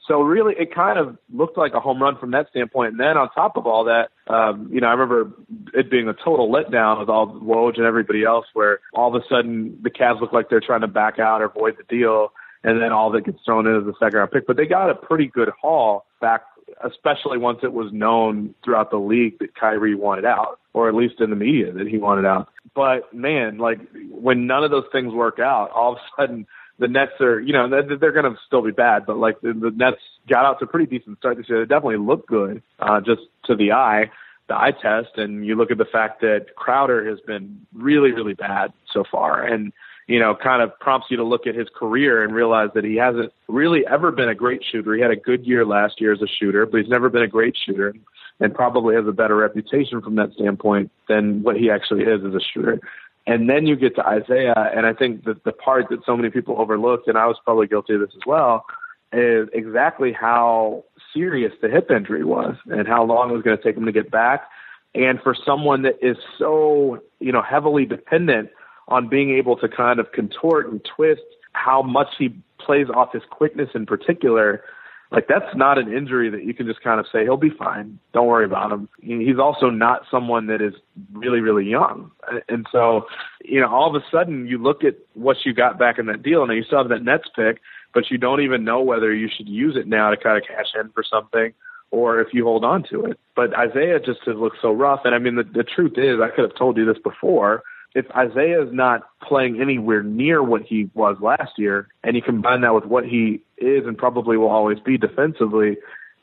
Speaker 3: So really, it kind of looked like a home run from that standpoint. And then on top of all that, um, you know, I remember it being a total letdown with all Woj and everybody else, where all of a sudden the Cavs look like they're trying to back out or void the deal, and then all that gets thrown in is the second round pick. But they got a pretty good haul back especially once it was known throughout the league that Kyrie wanted out, or at least in the media that he wanted out. But man, like when none of those things work out, all of a sudden the Nets are, you know, they're, they're going to still be bad, but like the, the Nets got out to a pretty decent start this year. They definitely look good, uh, just to the eye, the eye test. And you look at the fact that Crowder has been really, really bad so far. And, you know, kind of prompts you to look at his career and realize that he hasn't really ever been a great shooter. He had a good year last year as a shooter, but he's never been a great shooter and probably has a better reputation from that standpoint than what he actually is as a shooter. And then you get to Isaiah, and I think that the part that so many people overlooked, and I was probably guilty of this as well, is exactly how serious the hip injury was and how long it was going to take him to get back. And for someone that is so, you know, heavily dependent on being able to kind of contort and twist how much he plays off his quickness in particular. Like that's not an injury that you can just kind of say he'll be fine. Don't worry about him. He's also not someone that is really really young, and so you know all of a sudden you look at what you got back in that deal, and you still have that Nets pick, but you don't even know whether you should use it now to kind of cash in for something or if you hold on to it. But Isaiah just has looked so rough, and I mean the the truth is I could have told you this before if Isaiah is not playing anywhere near what he was last year, and you combine that with what he is and probably will always be defensively,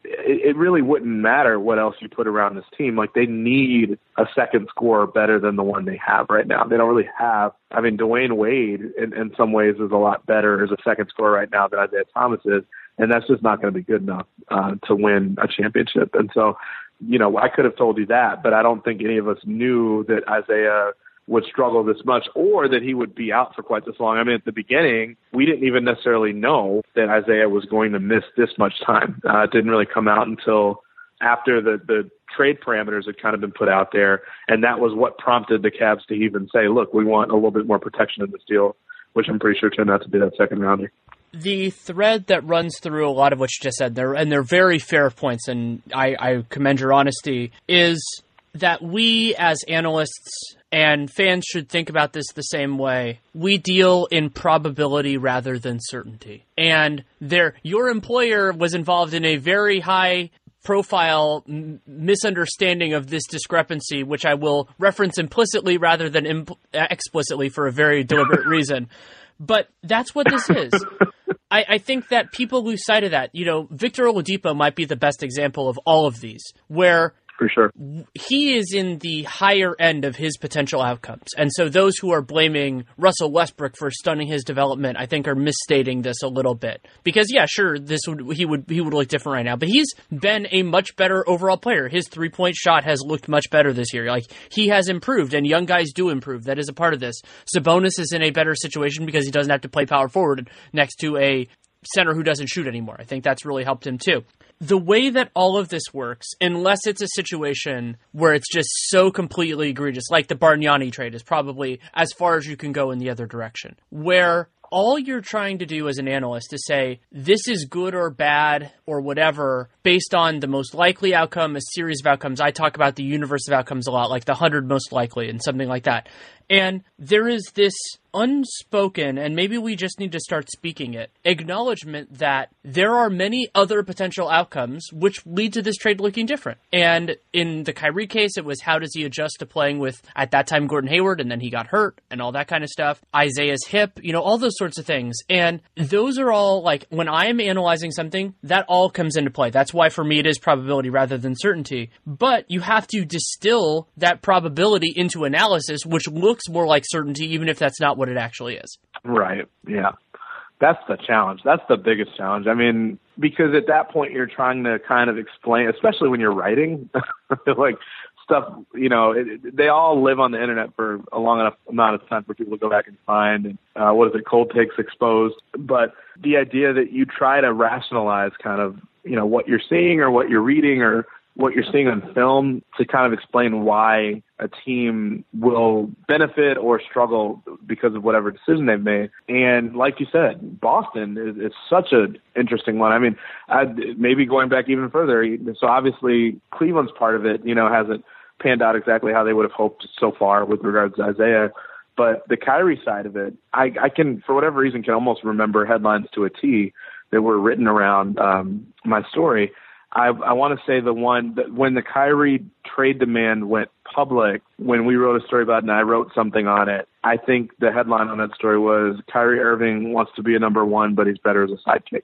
Speaker 3: it, it really wouldn't matter what else you put around this team. Like they need a second scorer better than the one they have right now. They don't really have. I mean, Dwyane Wade in, in some ways is a lot better as a second scorer right now than Isaiah Thomas is, and that's just not going to be good enough uh, to win a championship. And so, you know, I could have told you that, but I don't think any of us knew that Isaiah would struggle this much or that he would be out for quite this long. I mean, at the beginning, we didn't even necessarily know that Isaiah was going to miss this much time. Uh, it didn't really come out until after the, the trade parameters had kind of been put out there. And that was what prompted the Cavs to even say, look, we want a little bit more protection in this deal, which I'm pretty sure turned out to be that second rounder
Speaker 2: the thread that runs through a lot of what you just said there, and they're very fair points, and I, I commend your honesty, is that we as analysts and fans should think about this the same way. We deal in probability rather than certainty. And there, your employer was involved in a very high profile m- misunderstanding of this discrepancy, which I will reference implicitly rather than impl- explicitly for a very deliberate reason. But that's what this is. I, I think that people lose sight of that. You know, Victor Oladipo might be the best example of all of these, where
Speaker 3: for sure.
Speaker 2: He is in the higher end of his potential outcomes. And so those who are blaming Russell Westbrook for stunning his development, I think are misstating this a little bit. Because yeah, sure, this would he would he would look different right now, but he's been a much better overall player. His three-point shot has looked much better this year. Like he has improved and young guys do improve. That is a part of this. Sabonis is in a better situation because he doesn't have to play power forward next to a center who doesn't shoot anymore. I think that's really helped him too the way that all of this works, unless it's a situation where it's just so completely egregious, like the Bargnani trade is probably as far as you can go in the other direction, where all you're trying to do as an analyst is say this is good or bad or whatever based on the most likely outcome, a series of outcomes. I talk about the universe of outcomes a lot, like the 100 most likely and something like that. And there is this unspoken, and maybe we just need to start speaking it, acknowledgement that there are many other potential outcomes which lead to this trade looking different. And in the Kyrie case, it was how does he adjust to playing with, at that time, Gordon Hayward, and then he got hurt and all that kind of stuff. Isaiah's hip, you know, all those sorts of things. And those are all like, when I am analyzing something, that all comes into play. That's why for me it is probability rather than certainty. But you have to distill that probability into analysis, which looks looks more like certainty, even if that's not what it actually is.
Speaker 3: Right. Yeah. That's the challenge. That's the biggest challenge. I mean, because at that point you're trying to kind of explain, especially when you're writing, like stuff, you know, it, they all live on the internet for a long enough amount of time for people to go back and find. Uh, what is it, cold takes exposed. But the idea that you try to rationalize kind of, you know, what you're seeing or what you're reading or what you're seeing on film to kind of explain why a team will benefit or struggle because of whatever decision they've made. And like you said, Boston is, is such an interesting one. I mean, I'd, maybe going back even further. So obviously Cleveland's part of it, you know, hasn't panned out exactly how they would have hoped so far with regards to Isaiah. But the Kyrie side of it, I, I can, for whatever reason, can almost remember headlines to a T that were written around um, my story I, I want to say the one that when the Kyrie trade demand went public, when we wrote a story about it and I wrote something on it, I think the headline on that story was Kyrie Irving wants to be a number one, but he's better as a sidekick.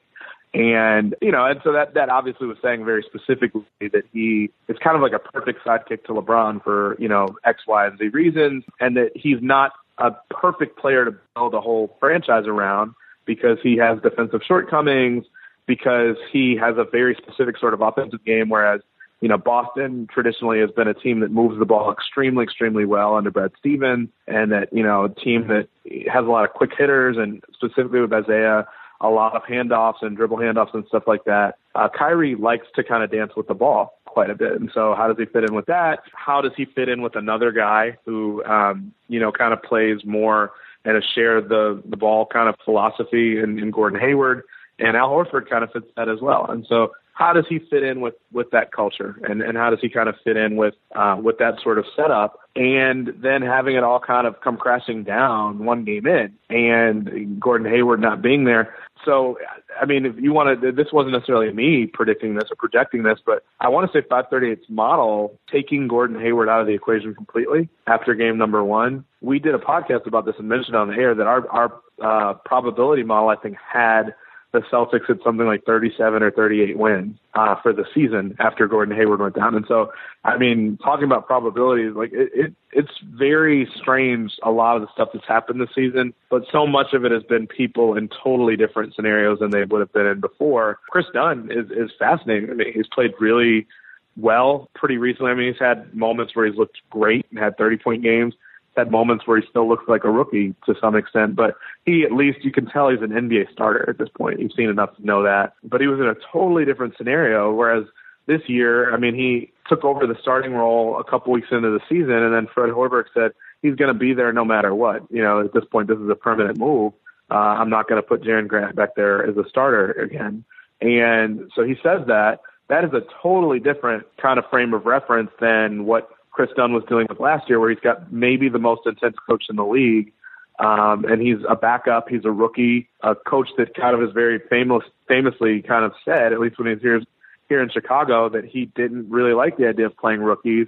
Speaker 3: And, you know, and so that, that obviously was saying very specifically that he is kind of like a perfect sidekick to LeBron for, you know, X, Y, and Z reasons, and that he's not a perfect player to build a whole franchise around because he has defensive shortcomings because he has a very specific sort of offensive game, whereas you know, Boston traditionally has been a team that moves the ball extremely, extremely well under Brad Stevens, and that you know, a team that has a lot of quick hitters, and specifically with Isaiah, a lot of handoffs and dribble handoffs and stuff like that. Uh, Kyrie likes to kind of dance with the ball quite a bit, and so how does he fit in with that? How does he fit in with another guy who, um, you know, kind of plays more and a share the the ball kind of philosophy in, in Gordon Hayward? And Al Horford kind of fits that as well. And so, how does he fit in with with that culture, and and how does he kind of fit in with uh, with that sort of setup? And then having it all kind of come crashing down one game in, and Gordon Hayward not being there. So, I mean, if you want to, this wasn't necessarily me predicting this or projecting this, but I want to say 538's model taking Gordon Hayward out of the equation completely after game number one. We did a podcast about this and mentioned on the air that our our uh, probability model, I think, had the Celtics had something like 37 or 38 wins uh, for the season after Gordon Hayward went down. And so, I mean, talking about probabilities, like it, it, it's very strange a lot of the stuff that's happened this season, but so much of it has been people in totally different scenarios than they would have been in before. Kris Dunn is, is fascinating. I mean, he's played really well pretty recently. I mean, he's had moments where he's looked great and had 30 point games had moments where he still looks like a rookie to some extent, but he at least you can tell he's an NBA starter at this point. You've seen enough to know that. But he was in a totally different scenario, whereas this year, I mean, he took over the starting role a couple weeks into the season, and then Fred Hoiberg said he's going to be there no matter what. You know, at this point, this is a permanent move. Uh, I'm not going to put Jerian Grant back there as a starter again. And so he says that. That is a totally different kind of frame of reference than what Kris Dunn was dealing with last year, where he's got maybe the most intense coach in the league. Um, and he's a backup. He's a rookie, a coach that kind of is very famous, famously kind of said, at least when he's here, here in Chicago, that he didn't really like the idea of playing rookies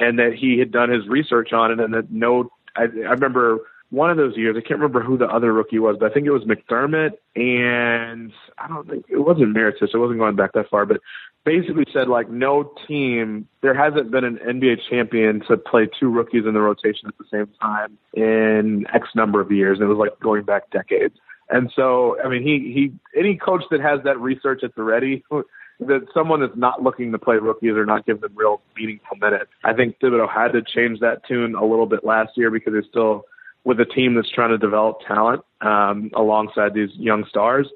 Speaker 3: and that he had done his research on it and that no, I, I remember one of those years, I can't remember who the other rookie was, but I think it was McDermott and I don't think it wasn't Mirotic. It wasn't going back that far, but basically said like no team, there hasn't been an NBA champion to play two rookies in the rotation at the same time in X number of years. And it was like going back decades. And so, I mean, he, he, any coach that has that research at the ready, that someone that's not looking to play rookies or not give them real meaningful minutes. I think Thibodeau had to change that tune a little bit last year because he's still with a team that's trying to develop talent um, alongside these young stars.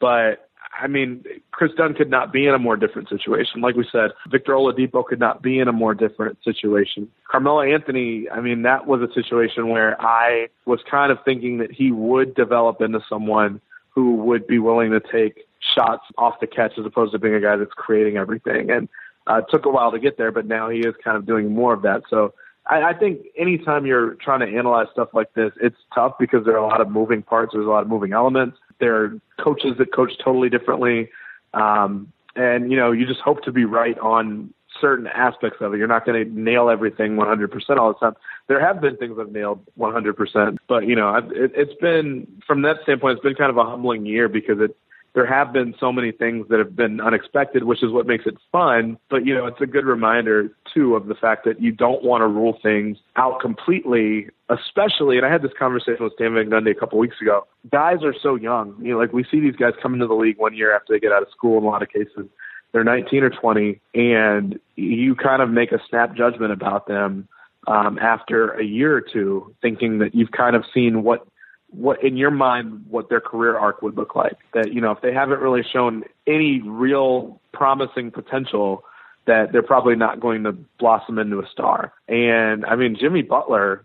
Speaker 3: But I mean, Kris Dunn could not be in a more different situation. Like we said, Victor Oladipo could not be in a more different situation. Carmelo Anthony, I mean, that was a situation where I was kind of thinking that he would develop into someone who would be willing to take shots off the catch as opposed to being a guy that's creating everything. And uh, it took a while to get there, but now he is kind of doing more of that. So I, I think anytime you're trying to analyze stuff like this, it's tough because there are a lot of moving parts. There's a lot of moving elements. There are coaches that coach totally differently. Um, and, you know, you just hope to be right on certain aspects of it. You're not going to nail everything 100% all the time. There have been things I've nailed 100%, but you know, I've, it, it's been from that standpoint, it's been kind of a humbling year because it there have been so many things that have been unexpected, which is what makes it fun. But, you know, it's a good reminder, too, of the fact that you don't want to rule things out completely, especially, and I had this conversation with Stan Van Gundy a couple weeks ago. Guys are so young. You know, like we see these guys come into the league one year after they get out of school in a lot of cases. They're 19 or 20, and you kind of make a snap judgment about them um, after a year or two, thinking that you've kind of seen what what in your mind what their career arc would look like. That you know if they haven't really shown any real promising potential, that they're probably not going to blossom into a star. And I mean Jimmy Butler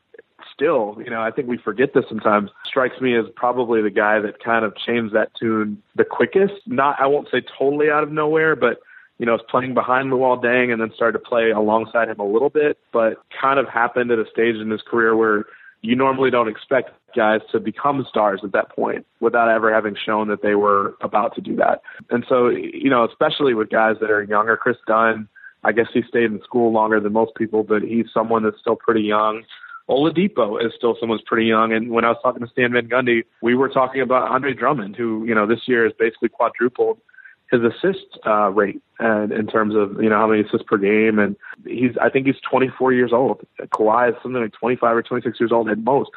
Speaker 3: still, you know, I think we forget this sometimes, strikes me as probably the guy that kind of changed that tune the quickest. Not, I won't say totally out of nowhere, but, you know, was playing behind Luol Deng and then started to play alongside him a little bit, but kind of happened at a stage in his career where you normally don't expect guys to become stars at that point without ever having shown that they were about to do that. And so, you know, especially with guys that are younger, Kris Dunn, I guess he stayed in school longer than most people, but he's someone that's still pretty young. Oladipo is still someone who's pretty young. And when I was talking to Stan Van Gundy, we were talking about Andre Drummond, who, you know, this year has basically quadrupled his assist uh, rate and in terms of you know how many assists per game, and he's I think he's 24 years old. Kawhi is something like 25 or 26 years old at most.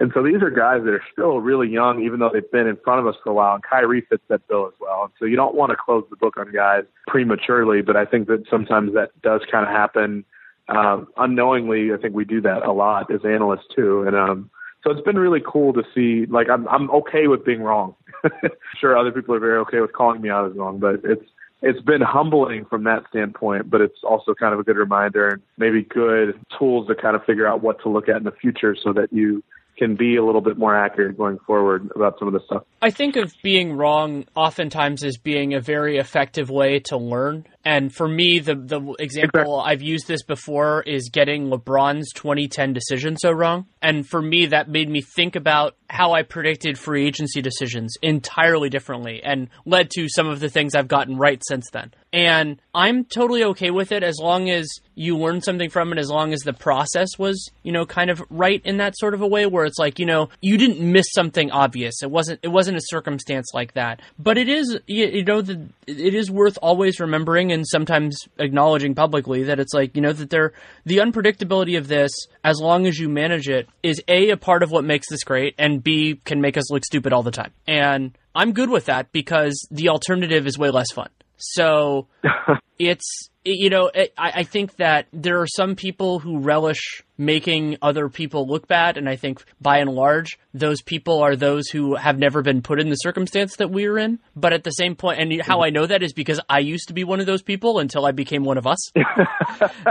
Speaker 3: And so these are guys that are still really young, even though they've been in front of us for a while. And Kyrie fits that bill as well. And so you don't want to close the book on guys prematurely, but I think that sometimes that does kind of happen um, unknowingly. I think we do that a lot as analysts too. And um, so it's been really cool to see. Like I'm I'm okay with being wrong. sure, other people are very okay with calling me out as wrong, but it's it's been humbling from that standpoint, but it's also kind of a good reminder and maybe good tools to kind of figure out what to look at in the future so that you can be a little bit more accurate going forward about some of the stuff.
Speaker 2: I think of being wrong oftentimes as being a very effective way to learn. And for me, the the example I've used this before is getting LeBron's 2010 decision so wrong. And for me, that made me think about how I predicted free agency decisions entirely differently and led to some of the things I've gotten right since then. And I'm totally okay with it as long as you learn something from it, as long as the process was, you know, kind of right in that sort of a way where it's like, you know, you didn't miss something obvious. It wasn't, it wasn't a circumstance like that. But it is, you know, the, it is worth always remembering and sometimes acknowledging publicly that it's like, you know, that there, the unpredictability of this, as long as you manage it, is A, a part of what makes this great, and B, can make us look stupid all the time. And I'm good with that because the alternative is way less fun. So it's you know I, I think that there are some people who relish making other people look bad. And i think by and large those people are those who have never been put in the circumstance that we're in. But at the same point and how i know that is because i used to be one of those people until i became one of us.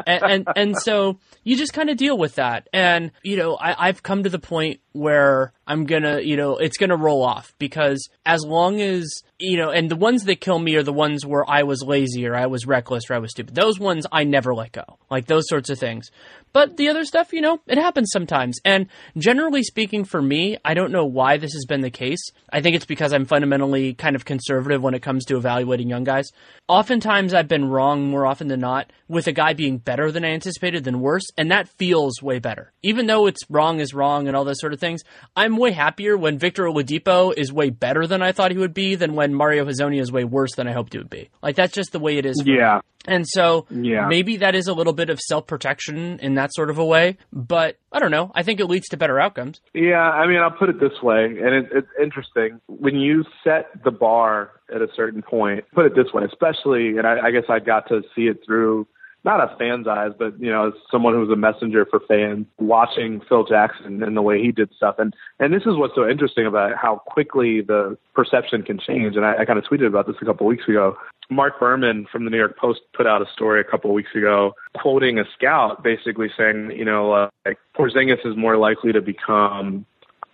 Speaker 2: And, and, and so you just kind of deal with that. And you know I, i've come to the point where i'm gonna you know it's gonna roll off because as long as you know and the ones that kill me are the ones where i was lazy or i was reckless or i was stupid. Those ones i never let go. Like those sorts of things but the other stuff you know, it happens sometimes. And generally speaking, for me, I don't know why this has been the case. I think it's because I'm fundamentally kind of conservative when it comes to evaluating young guys. Oftentimes, I've been wrong more often than not with a guy being better than I anticipated than worse, and that feels way better. Even though it's wrong is wrong and all those sort of things, I'm way happier when Victor Oladipo is way better than I thought he would be than when Mario Hezonja is way worse than I hoped he would be. Like that's just the way it is.
Speaker 3: yeah.
Speaker 2: Me. And so
Speaker 3: yeah.
Speaker 2: maybe that is a little bit of self protection in that sort of a way, but I don't know. I think it leads to better outcomes.
Speaker 3: Yeah, I mean, I'll put it this way, and it, it's interesting. When you set the bar at a certain point, put it this way, especially, and I, I guess I got to see it through not a fan's eyes, but you know, as someone who was a messenger for fans, watching Phil Jackson and the way he did stuff, and and this is what's so interesting about how quickly the perception can change. And I, I kind of tweeted about this a couple weeks ago. Marc Berman from the New York Post put out a story a couple of weeks ago, quoting a scout, basically saying, you know, uh, like Porzingis is more likely to become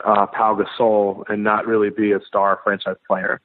Speaker 3: uh, Pau Gasol and not really be a star franchise player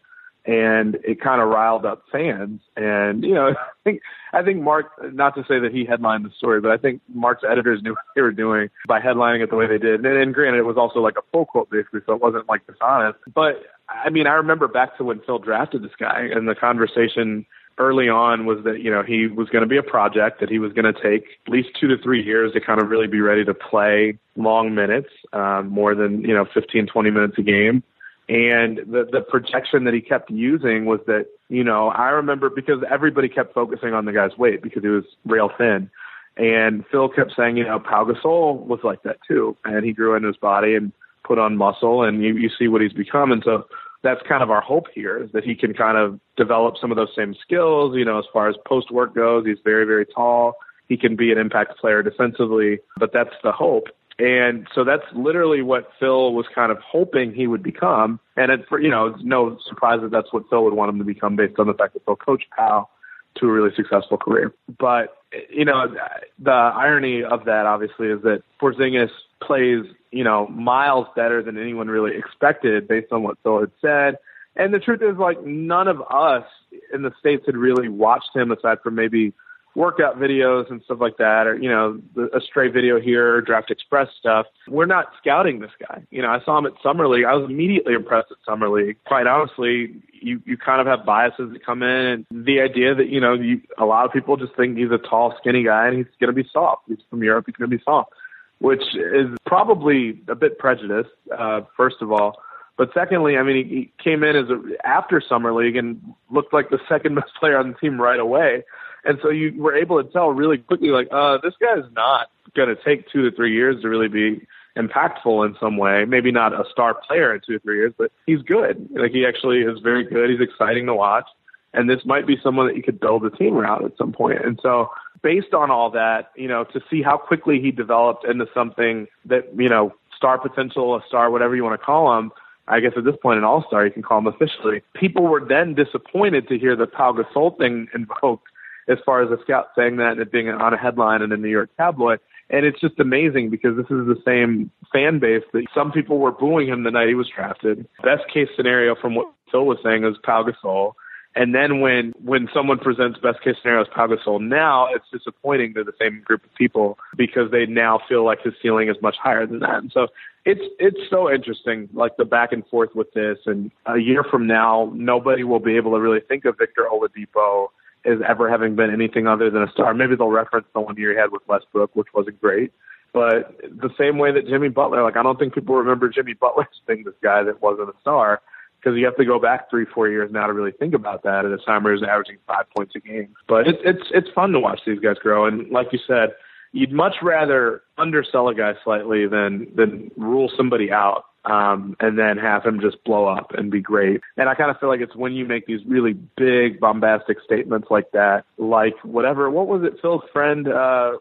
Speaker 3: and it kind of riled up fans. And you know, I think I think Marc, not to say that he headlined the story, but I think Marc's editors knew what they were doing by headlining it the way they did. And, and granted, it was also like a full quote basically, so it wasn't like dishonest. But I mean, I remember back to when Phil drafted this guy, and the conversation early on was that you know he was going to be a project that he was going to take at least two to three years to kind of really be ready to play long minutes, um, more than you know 15, 20 minutes a game and the the projection that he kept using was that, you know, I remember because everybody kept focusing on the guy's weight because he was rail thin. And Phil kept saying, you know, Pau Gasol was like that too. And he grew into his body and put on muscle and you, you see what he's become. And so that's kind of our hope here is that he can kind of develop some of those same skills, you know, as far as post work goes. He's very, very tall. He can be an impact player defensively, but that's the hope. And so that's literally what Phil was kind of hoping he would become. And it, you know, it's no surprise that that's what Phil would want him to become based on the fact that Phil coached Pau to a really successful career. But, you know, the irony of that obviously is that Porzingis plays, you know, miles better than anyone really expected based on what Phil had said. And the truth is, like, none of us in the States had really watched him aside from maybe workout videos and stuff like that, or you know, a stray video here, Draft Express stuff. We're not scouting this guy. You know, I saw him at Summer League. I was immediately impressed at Summer League. Quite honestly, you you kind of have biases that come in, and the idea that you know, you, a lot of people just think he's a tall, skinny guy and he's going to be soft. He's from Europe. He's going to be soft, which is probably a bit prejudiced. Uh, first of all. But secondly, I mean, he, he came in as a, after summer league and looked like the second best player on the team right away. And so you were able to tell really quickly, like, uh, this guy's not going to take two to three years to really be impactful in some way. Maybe not a star player in two to three years, but he's good. Like he actually is very good. He's exciting to watch. And this might be someone that you could build a team around at some point. And so based on all that, you know, to see how quickly he developed into something that, you know, star potential, a star, whatever you want to call him, I guess at this point an all star, you can call him officially. People were then disappointed to hear the Pau Gasol thing invoked as far as a scout saying that and it being on a headline in a New York tabloid. And it's just amazing because this is the same fan base that some people were booing him the night he was drafted. Best case scenario from what Phil was saying is Pau Gasol. And then when when someone presents best case scenario as Pau Gasol now, it's disappointing to the same group of people because they now feel like his ceiling is much higher than that. And so it's it's so interesting, like the back and forth with this. And a year from now, nobody will be able to really think of Victor Oladipo as ever having been anything other than a star. Maybe they'll reference the one year he had with Westbrook, which wasn't great. But the same way that Jimmy Butler, like I don't think people remember Jimmy Butler as being this guy that wasn't a star because you have to go back three, four years now to really think about that at a time where he was averaging five points a game. But it's it's it's fun to watch these guys grow. And like you said, you'd much rather undersell a guy slightly than than rule somebody out um, and then have him just blow up and be great. And I kind of feel like it's when you make these really big, bombastic statements like that, like whatever, what was it, Phil's friend, uh,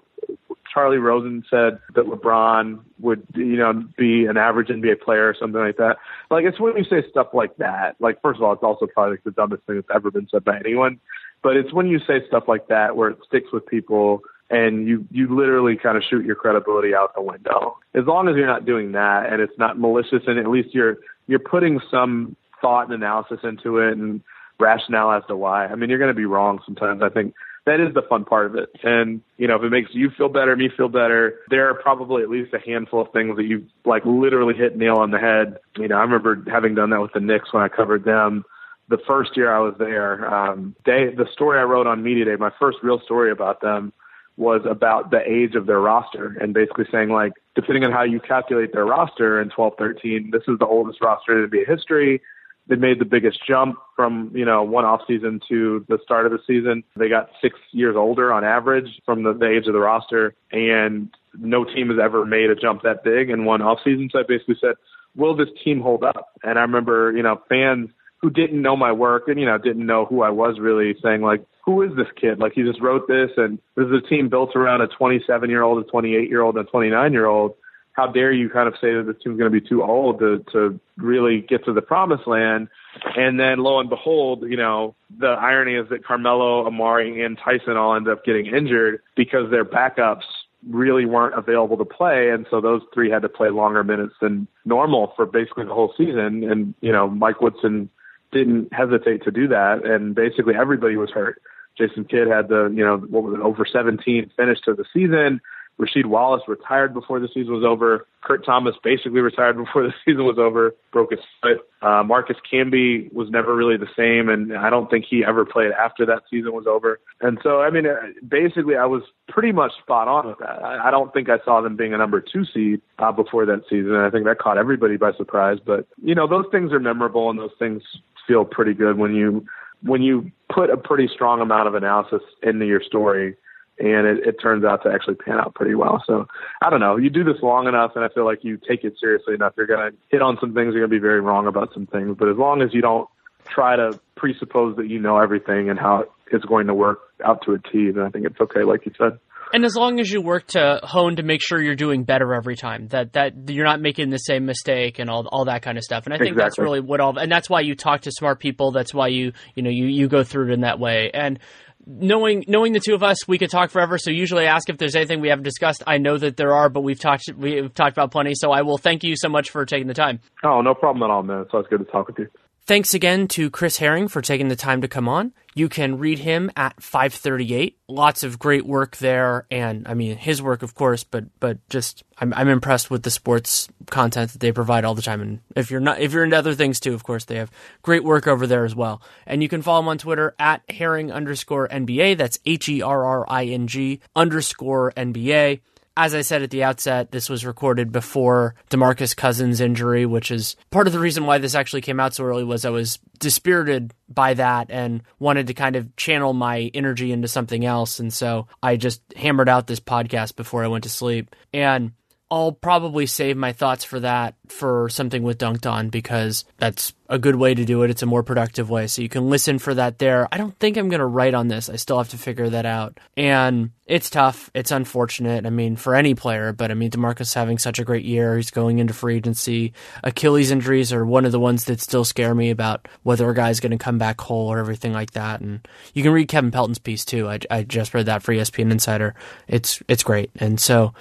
Speaker 3: Charley Rosen said that LeBron would, you know, be an average NBA player or something like that. Like it's when you say stuff like that. Like first of all, it's also probably like the dumbest thing that's ever been said by anyone. But it's when you say stuff like that where it sticks with people and you you literally kind of shoot your credibility out the window. As long as you're not doing that and it's not malicious and at least you're you're putting some thought and analysis into it and rationale as to why. I mean, you're going to be wrong sometimes. I think that is the fun part of it. And, you know, if it makes you feel better, me feel better, there are probably at least a handful of things that you like literally hit nail on the head. You know, I remember having done that with the Knicks when I covered them the first year I was there. Um, they, the story I wrote on Media Day, my first real story about them was about the age of their roster and basically saying like, depending on how you calculate their roster in 12, 13, this is the oldest roster in NBA history. They made the biggest jump from, you know, one off season to the start of the season. They got six years older on average from the, the age of the roster and no team has ever made a jump that big in one off season. So I basically said, will this team hold up? And I remember, you know, fans who didn't know my work and, you know, didn't know who I was really saying like, who is this kid? Like he just wrote this and this is a team built around a 27 year old, a 28 year old, and a 29 year old. How dare you kind of say that this team's going to be too old to, to really get to the promised land? And then lo and behold, you know, the irony is that Carmelo, Amar'e, and Tyson all end up getting injured because their backups really weren't available to play, and so those three had to play longer minutes than normal for basically the whole season. And you know, Mike Woodson didn't hesitate to do that, and basically everybody was hurt. Jason Kidd had the, you know, what was it, over 17 finish to the season. Rasheed Wallace retired before the season was over. Kurt Thomas basically retired before the season was over, broke his foot. Uh, Marcus Camby was never really the same, and I don't think he ever played after that season was over. And so, I mean, uh, basically, I was pretty much spot on with that. I, I don't think I saw them being a number two seed uh, before that season. I think that caught everybody by surprise. But, you know, those things are memorable, and those things feel pretty good when you when you put a pretty strong amount of analysis into your story and it, it turns out to actually pan out pretty well. So I don't know. You do this long enough, and I feel like you take it seriously enough. You're going to hit on some things. You're going to be very wrong about some things. But as long as you don't try to presuppose that you know everything and how it's going to work out to a T, then I think it's okay, like you said.
Speaker 2: And as long as you work to hone to make sure you're doing better every time, that that you're not making the same mistake and all all that kind of stuff. And I think
Speaker 3: exactly.
Speaker 2: that's really what all and that's why you talk to smart people. That's why you you know you you go through it in that way. And knowing knowing the two of us, we could talk forever. So usually I ask if there's anything we haven't discussed. I know that there are, but we've talked we've talked about plenty. So I will thank you so much for taking the time.
Speaker 3: Oh, no problem at all, man. So it's good to talk with you.
Speaker 2: Thanks again to Chris Herring for taking the time to come on. You can read him at 538. Lots of great work there, and I mean his work, of course, but but just I'm I'm impressed with the sports content that they provide all the time. And if you're not if you're into other things too, of course, they have great work over there as well. And you can follow him on Twitter at Herring underscore NBA. That's H E R R I N G underscore NBA as I said at the outset, this was recorded before DeMarcus Cousins' injury, which is part of the reason why this actually came out so early was I was dispirited by that and wanted to kind of channel my energy into something else. And so I just hammered out this podcast before I went to sleep. And I'll probably save my thoughts for that for something with Dunked On because that's a good way to do it. It's a more productive way. So you can listen for that there. I don't think I'm going to write on this. I still have to figure that out. And it's tough. It's unfortunate. I mean, for any player, but I mean, DeMarcus having such a great year. He's going into free agency. Achilles injuries are one of the ones that still scare me about whether a guy's going to come back whole or everything like that. And you can read Kevin Pelton's piece too. I, I just read that for ESPN Insider. It's, it's great. And so,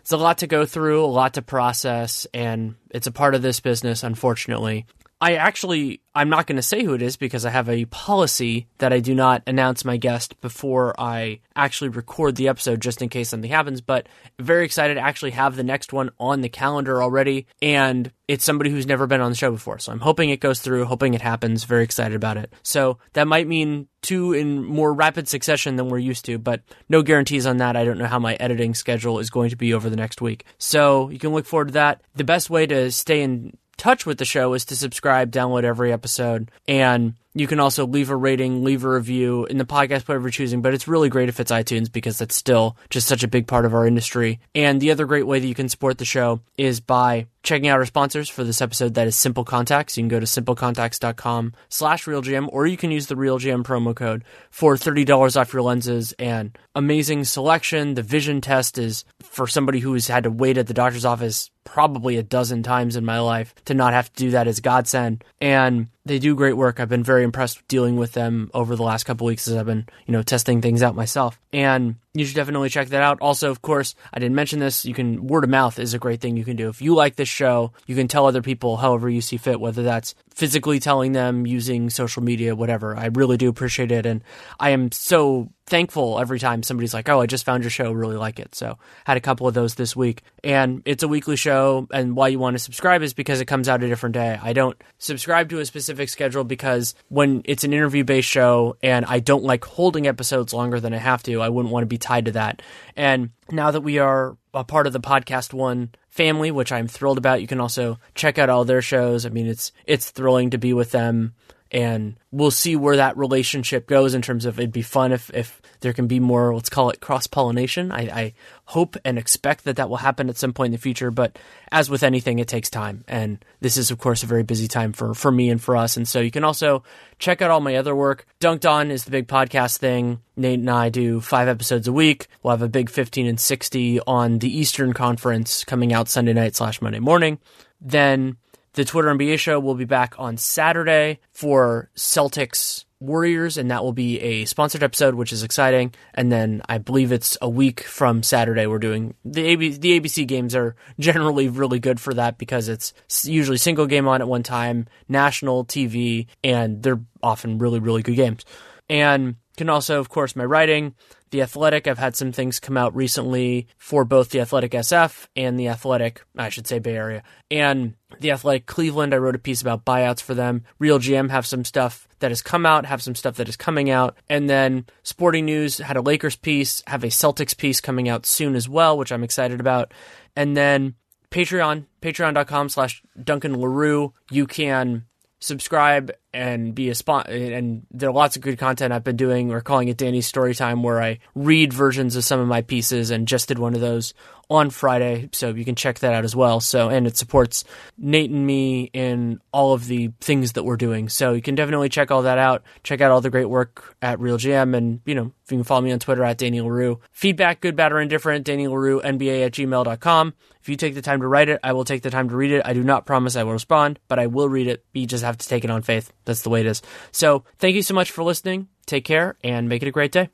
Speaker 2: it's a lot to go through, a lot to process, and it's a part of this business, unfortunately. I actually, I'm not going to say who it is because I have a policy that I do not announce my guest before I actually record the episode just in case something happens. But very excited to actually have the next one on the calendar already. And it's somebody who's never been on the show before. So I'm hoping it goes through, hoping it happens. Very excited about it. So that might mean two in more rapid succession than we're used to, but no guarantees on that. I don't know how my editing schedule is going to be over the next week. So you can look forward to that. The best way to stay in touch with the show is to subscribe, download every episode, and you can also leave a rating, leave a review in the podcast player you're choosing, but it's really great if it's iTunes because that's still just such a big part of our industry. And the other great way that you can support the show is by checking out our sponsors for this episode. That is Simple Contacts. You can go to simplecontacts.com slash RealGM or you can use the RealGM promo code for $30 off your lenses and amazing selection. The vision test is for somebody who has had to wait at the doctor's office probably a dozen times in my life to not have to do that is godsend. And they do great work. I've been very impressed dealing with them over the last couple weeks as I've been, you know, testing things out myself. And you should definitely check that out. Also, of course, I didn't mention this. You can word of mouth is a great thing you can do. If you like this show, you can tell other people however you see fit, whether that's physically telling them using social media, whatever. I really do appreciate it. And I am so thankful every time somebody's like, Oh, I just found your show, really like it. So had a couple of those this week. And it's a weekly show. And why you want to subscribe is because it comes out a different day. I don't subscribe to a specific schedule because when it's an interview based show and I don't like holding episodes longer than I have to, I wouldn't want to be tied to that. And now that we are a part of the PodcastOne family, which I'm thrilled about, you can also check out all their shows. I mean, it's it's thrilling to be with them and we'll see where that relationship goes in terms of it'd be fun if, if there can be more let's call it cross pollination I, I, hope and expect that that will happen at some point in the future but as with anything it takes time. And this is of course a very busy time for, for me and for us. And so you can also check out all my other work. Dunked on is the big podcast thing. Nate and i do five episodes a week. We'll have a big 15 and 60 on the eastern conference coming out sunday night slash monday morning. Then the Twitter NBA show will be back on Saturday for Celtics Warriors, and that will be a sponsored episode, which is exciting. And then I believe it's a week from Saturday. We're doing the ABC, the ABC games are generally really good for that because it's usually single game on at one time, national TV, and they're often really really good games. And can also, of course, my writing. The Athletic, I've had some things come out recently for both the Athletic SF and the Athletic, I should say Bay Area, and the Athletic Cleveland. I wrote a piece about buyouts for them. RealGM have some stuff that has come out, have some stuff that is coming out. And then Sporting News had a Lakers piece, have a Celtics piece coming out soon as well, which I'm excited about. And then Patreon, patreon.com slash Duncan LaRue. You can subscribe and be a spot and there are lots of good content I've been doing. We're calling it Danny's Story Time where I read versions of some of my pieces and just did one of those on Friday, so you can check that out as well. So and it supports Nate and me in all of the things that we're doing. So you can definitely check all that out. Check out all the great work at RealGM and you know, if you can follow me on Twitter at Danny Leroux. Feedback, good, bad, or indifferent, Danny Leroux, NBA at gmail.com. If you take the time to write it, I will take the time to read it. I do not promise I will respond, but I will read it. You just have to take it on faith. That's the way it is. So thank you so much for listening. Take care and make it a great day.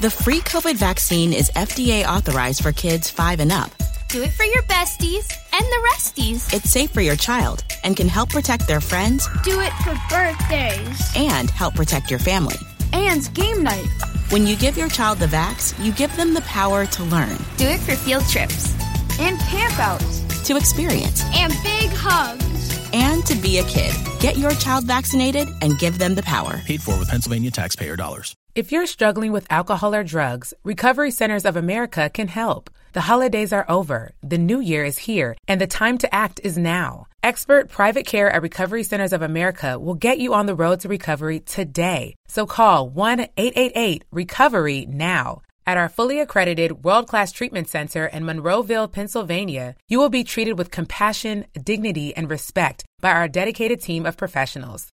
Speaker 4: The free COVID vaccine is FDA authorized for kids 5 and up.
Speaker 5: Do it for your besties and the resties.
Speaker 4: It's safe for your child and can help protect their friends.
Speaker 5: Do it for birthdays.
Speaker 4: And help protect your family.
Speaker 5: And game night.
Speaker 4: When you give your child the vax, you give them the power to learn.
Speaker 5: Do it for field trips. And campouts.
Speaker 4: To experience.
Speaker 5: And big hugs.
Speaker 4: And to be a kid. Get your child vaccinated and give them the power.
Speaker 6: Paid for with Pennsylvania taxpayer dollars.
Speaker 7: If you're struggling with alcohol or drugs, Recovery Centers of America can help. The holidays are over, the new year is here, and the time to act is now. Expert private care at Recovery Centers of America will get you on the road to recovery today. So call 1 888 Recovery now. At our fully accredited world class treatment center in Monroeville, Pennsylvania, you will be treated with compassion, dignity, and respect by our dedicated team of professionals.